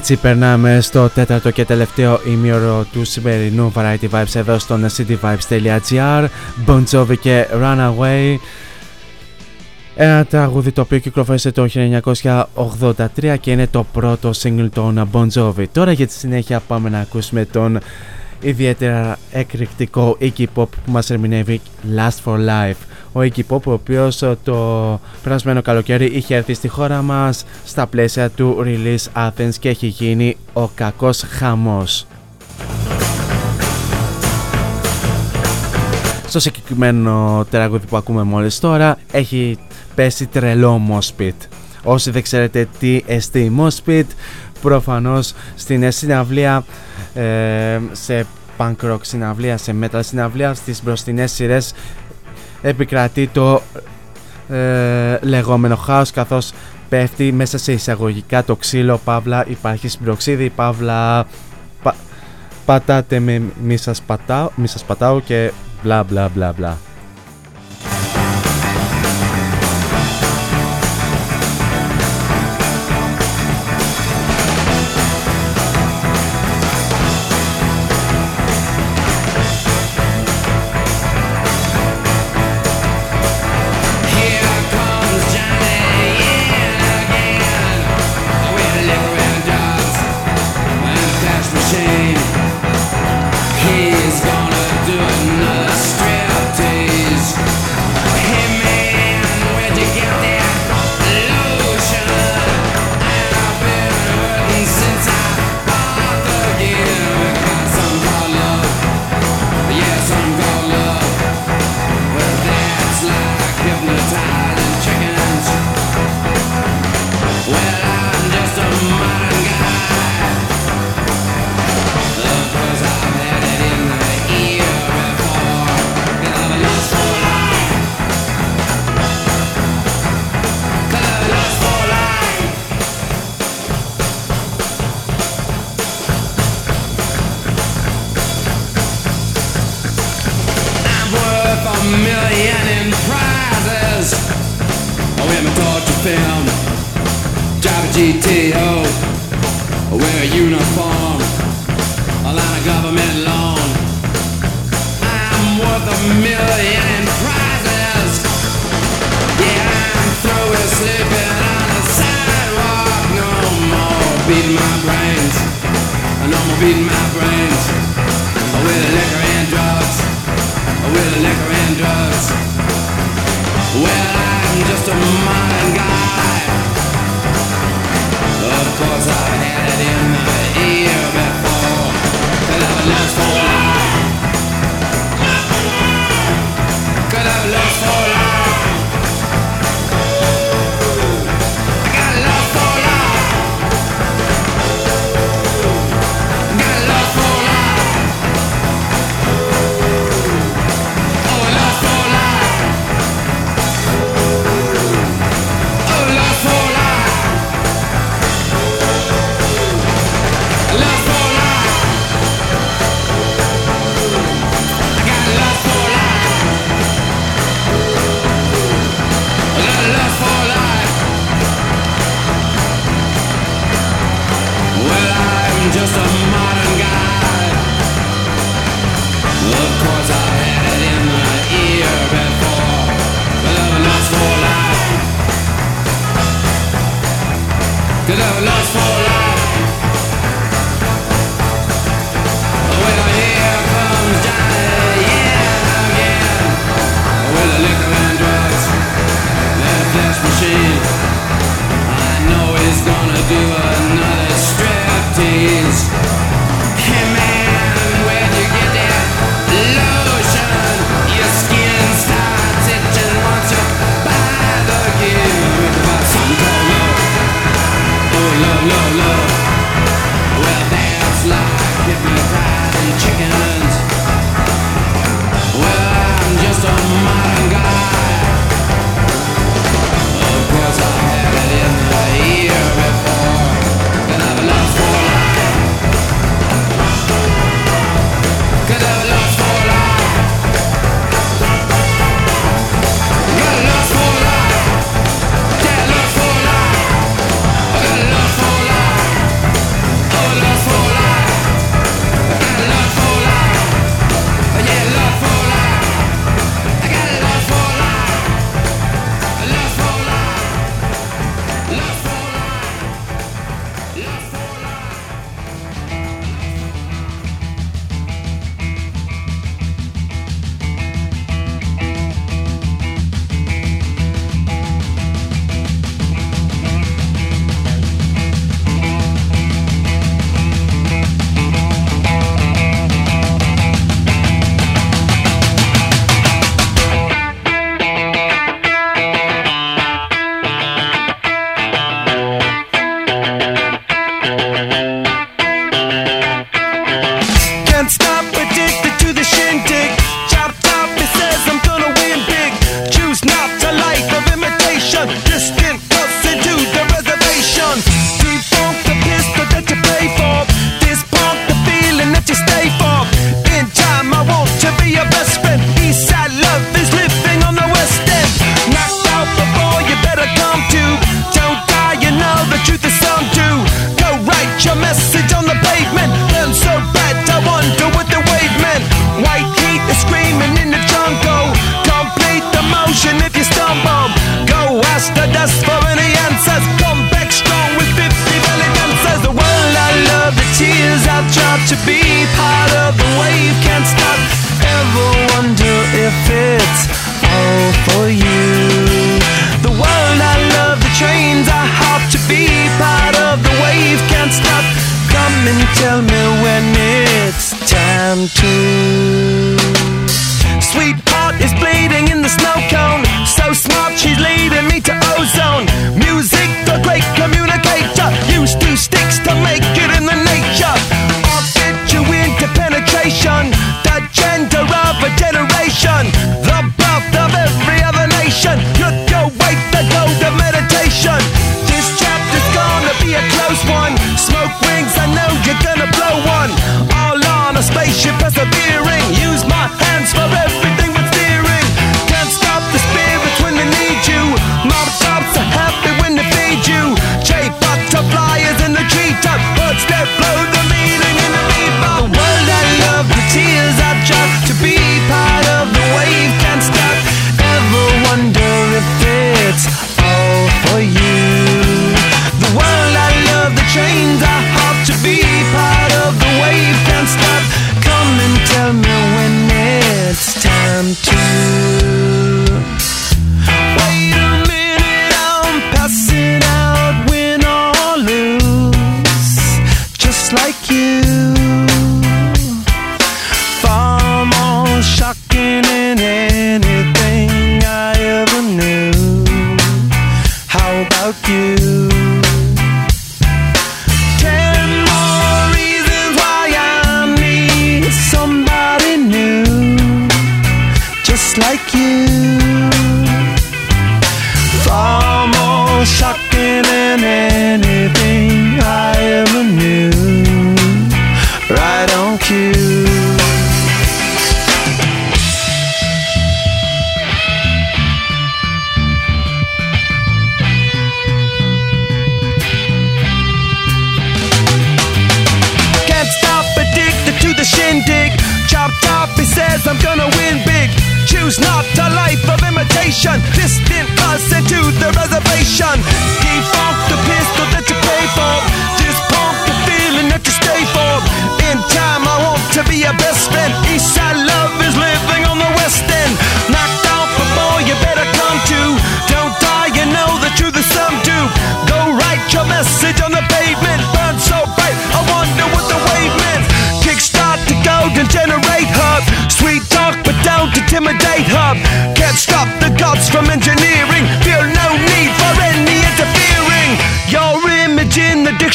Έτσι περνάμε στο τέταρτο και τελευταίο ημίωρο του σημερινού Variety Vibes εδώ στο cityvibes.gr Bon Jovi και Runaway ένα τραγούδι το οποίο κυκλοφόρησε το 1983 και είναι το πρώτο single των Bon Jovi. Τώρα για τη συνέχεια πάμε να ακούσουμε τον ιδιαίτερα εκρηκτικό Iggy Pop που μας ερμηνεύει Last for Life. Ο Iggy Pop ο οποίος ε, το περασμένο καλοκαίρι είχε έρθει στη χώρα μας στα πλαίσια του Release Athens και έχει γίνει ο κακός χαμός. Στο συγκεκριμένο τραγούδι που ακούμε μόλις τώρα έχει πέσει τρελό Mospit. Όσοι δεν ξέρετε τι εστί Mospit, προφανώς στην συναυλία ε, σε punk rock συναυλία, σε metal συναυλία, στις μπροστινές σειρές επικρατεί το ε, λεγόμενο χάος καθώς πέφτει μέσα σε εισαγωγικά το ξύλο. Παύλα υπάρχει σπυροξίδι. Παύλα πα, πατάτε με μη σας πατάω, μη σας πατάω και μπλα μπλα μπλα μπλα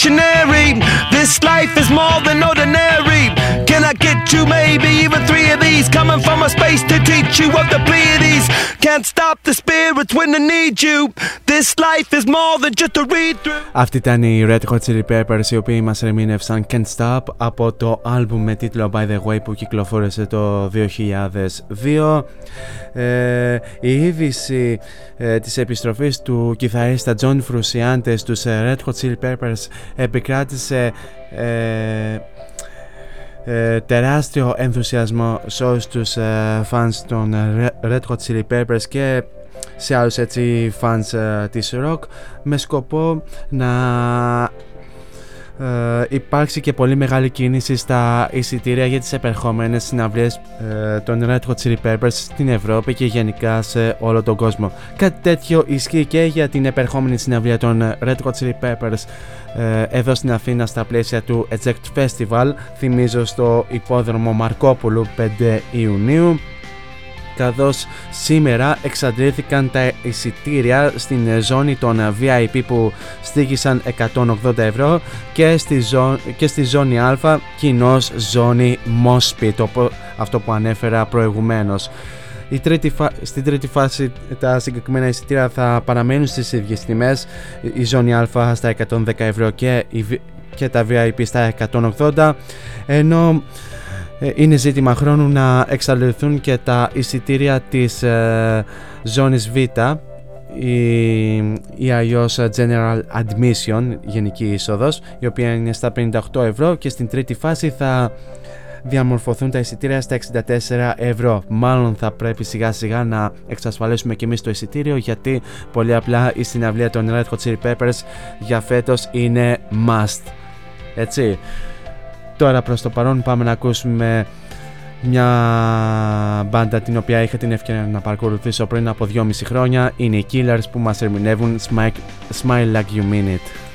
Chanel. Coming from a space to teach you of the Pleiades. Can't stop the spirits when they need you. This life is more than just a read through. Αυτή ήταν η Red Hot Chili Peppers οι οποίοι μας ερμήνευσαν Can't Stop από το άλμπουμ με τίτλο By The Way που κυκλοφόρησε το 2002 ε, η είδηση ε, της επιστροφής του κιθαρίστα John Frusciante στους ε, Red Hot Chili Peppers επικράτησε ε, ε, τεράστιο ενθουσιασμό σε όλους τους ε, fans των ε, Red Hot Chili Peppers και σε άλλους έτσι fans ε, της rock με σκοπό να ε, υπάρξει και πολύ μεγάλη κίνηση στα εισιτήρια για τις επερχόμενες συναυλίες ε, των Red Hot Chili Peppers στην Ευρώπη και γενικά σε όλο τον κόσμο. Κάτι τέτοιο ισχύει και για την επερχόμενη συναυλία των Red Hot Chili Peppers ε, εδώ στην Αθήνα στα πλαίσια του Eject Festival θυμίζω στο υπόδρομο Μαρκόπουλου 5 Ιουνίου καθώς σήμερα εξαντλήθηκαν τα εισιτήρια στην ζώνη των VIP που στήγησαν 180 ευρώ και στη, ζω... και στη ζώνη Α κοινώς ζώνη Mospit, αυτό που ανέφερα προηγουμένως. Η τρίτη φα... Στην τρίτη φάση τα συγκεκριμένα εισιτήρια θα παραμένουν στις ίδιες τιμές, η ζώνη Α στα 110 ευρώ και, η... και τα VIP στα 180 ενώ ε, είναι ζήτημα χρόνου να εξαλειφθούν και τα εισιτήρια της ε, ζώνης Β η, η αλλιώς General Admission, γενική είσοδος, η οποία είναι στα 58 ευρώ και στην τρίτη φάση θα διαμορφωθούν τα εισιτήρια στα 64 ευρώ. Μάλλον θα πρέπει σιγά σιγά να εξασφαλίσουμε και εμείς το εισιτήριο γιατί πολύ απλά η συναυλία των Red Hot Chili Peppers για φέτος είναι must. Έτσι. Τώρα προς το παρόν πάμε να ακούσουμε μια μπάντα την οποία είχα την ευκαιρία να παρακολουθήσω πριν από 2,5 χρόνια. Είναι οι Killers που μας ερμηνεύουν Smile, Smile Like You Mean It.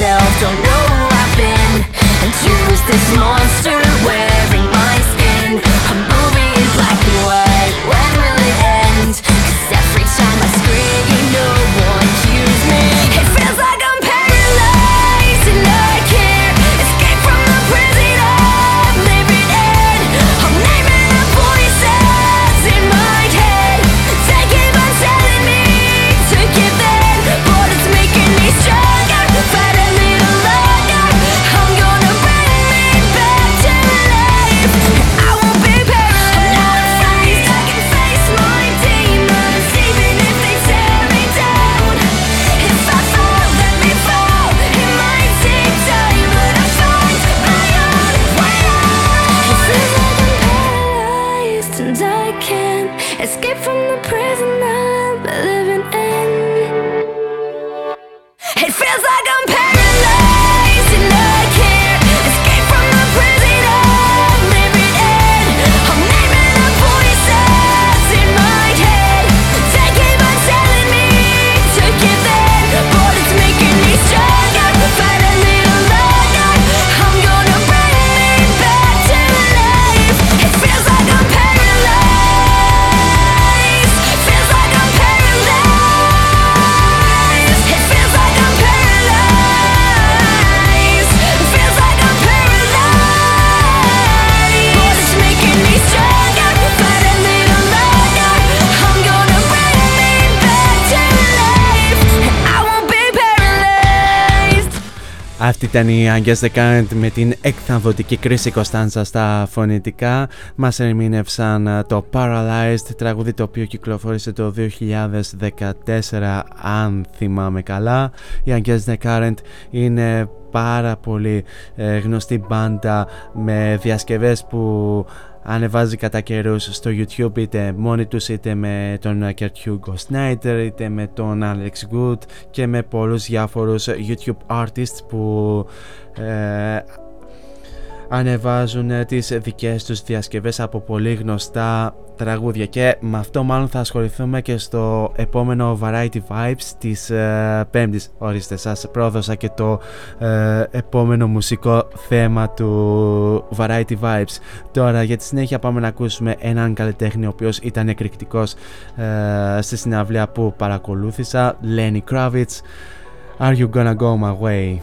myself, don't ήταν η Agnes The Current με την εκθαμβωτική κρίση Κωνσταντζα στα φωνητικά. Μας ερμήνευσαν ε, το Paralyzed, τραγούδι το οποίο κυκλοφόρησε το 2014 αν θυμάμαι καλά. Η Agnes The Current είναι πάρα πολύ ε, γνωστή μπάντα με διασκευές που ανεβάζει κατά καιρούς στο YouTube είτε μόνοι τους είτε με τον Kurt Hugo Snyder είτε με τον Alex Good και με πολλούς διάφορους YouTube artists που ε, ανεβάζουν ε, τις δικές τους διασκευές από πολύ γνωστά τραγούδια. Και με αυτό μάλλον θα ασχοληθούμε και στο επόμενο Variety Vibes της ε, πέμπτης. Ορίστε σας πρόδωσα και το ε, επόμενο μουσικό θέμα του Variety Vibes. Τώρα για τη συνέχεια πάμε να ακούσουμε έναν καλλιτέχνη ο οποίος ήταν εκρηκτικός ε, στη συναυλία που παρακολούθησα. Lenny Kravitz Are You Gonna Go My Way;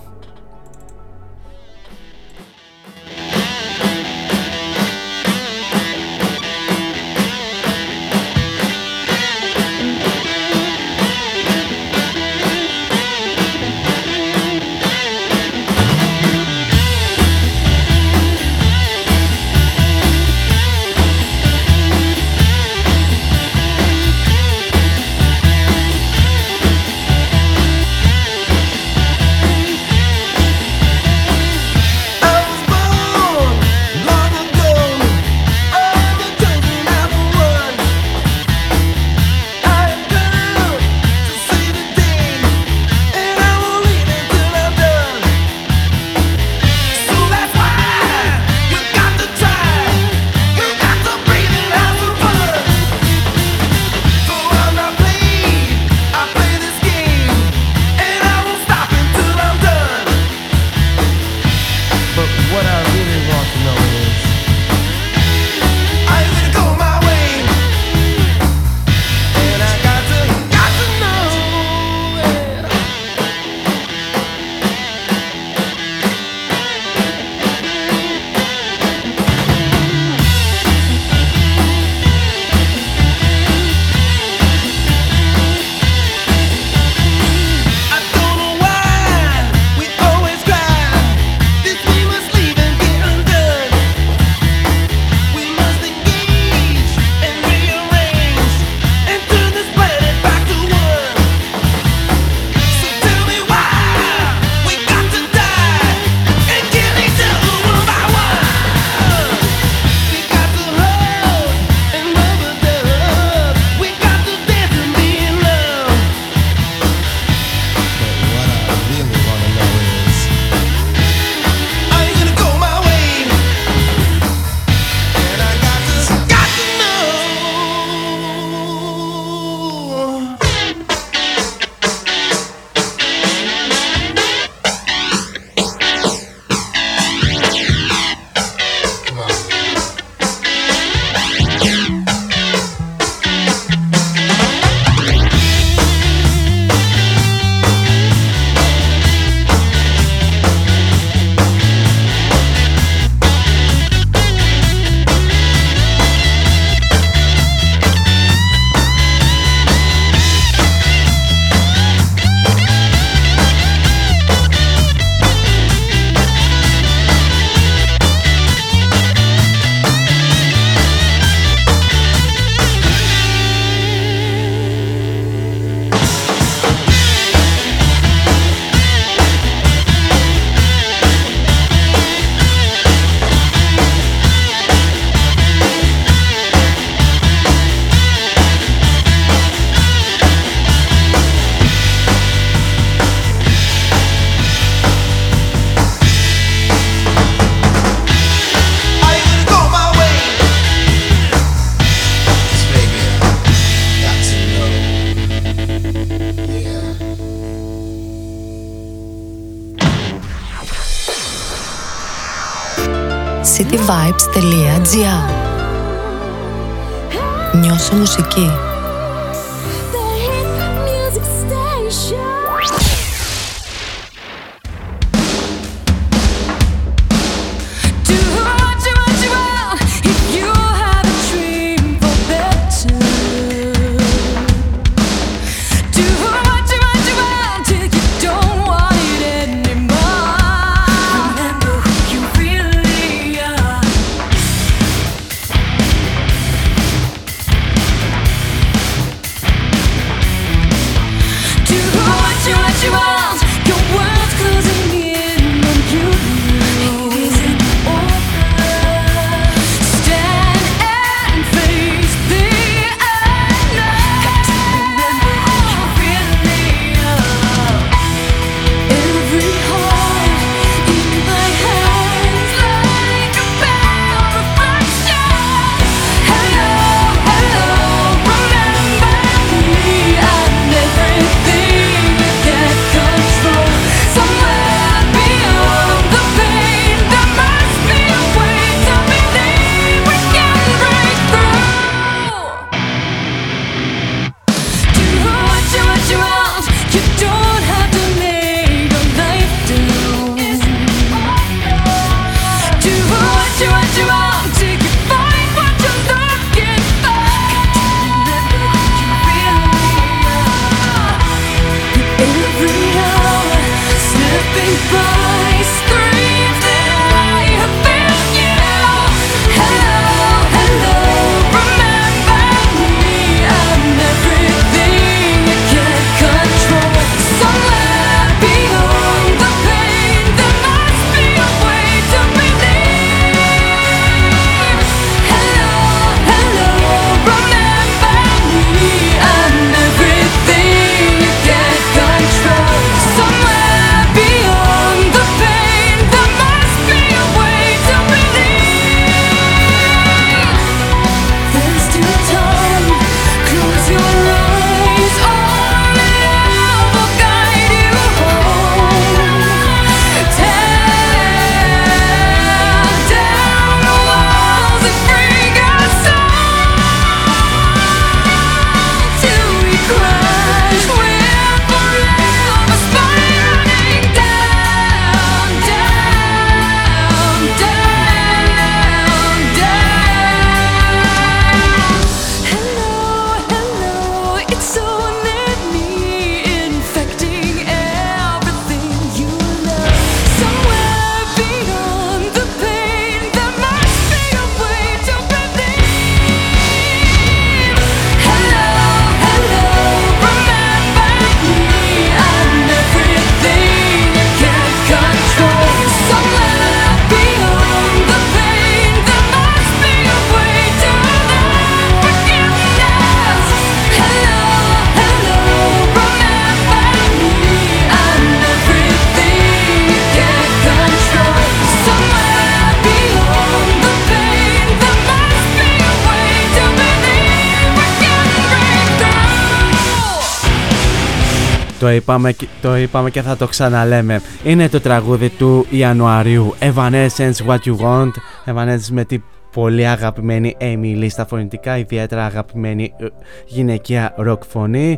Είπαμε, το είπαμε και θα το ξαναλέμε. Είναι το τραγούδι του Ιανουαρίου. Evanescence What You Want. Evanescence με την πολύ αγαπημένη Amy Lee στα φωνητικά, ιδιαίτερα αγαπημένη ε, γυναικεία ροκ φωνή.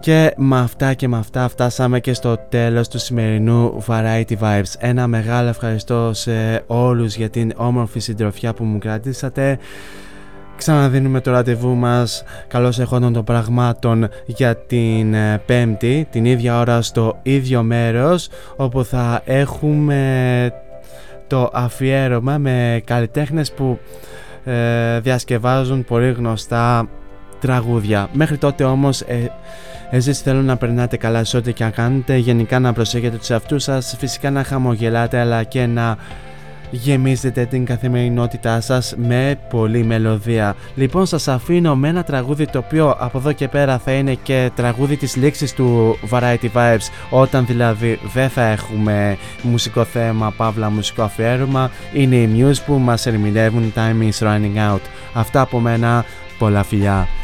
Και με αυτά και με αυτά φτάσαμε και στο τέλος του σημερινού Variety Vibes. Ένα μεγάλο ευχαριστώ σε όλους για την όμορφη συντροφιά που μου κρατήσατε. Ξαναδίνουμε το ραντεβού μας καλώς εχόντων των πραγμάτων για την ε, πέμπτη, την ίδια ώρα στο ίδιο μέρος όπου θα έχουμε το αφιέρωμα με καλλιτέχνες που ε, διασκευάζουν πολύ γνωστά τραγούδια. Μέχρι τότε όμως ε, εσείς θέλω να περνάτε καλά σε ό,τι και αν κάνετε, γενικά να προσέχετε τους εαυτούς σας, φυσικά να χαμογελάτε αλλά και να γεμίζετε την καθημερινότητά σας με πολλή μελωδία. Λοιπόν σας αφήνω με ένα τραγούδι το οποίο από εδώ και πέρα θα είναι και τραγούδι της λήξης του Variety Vibes όταν δηλαδή δεν θα έχουμε μουσικό θέμα, παύλα μουσικό αφιέρωμα είναι οι Muse που μας ερμηνεύουν Time is running out. Αυτά από μένα, πολλά φιλιά.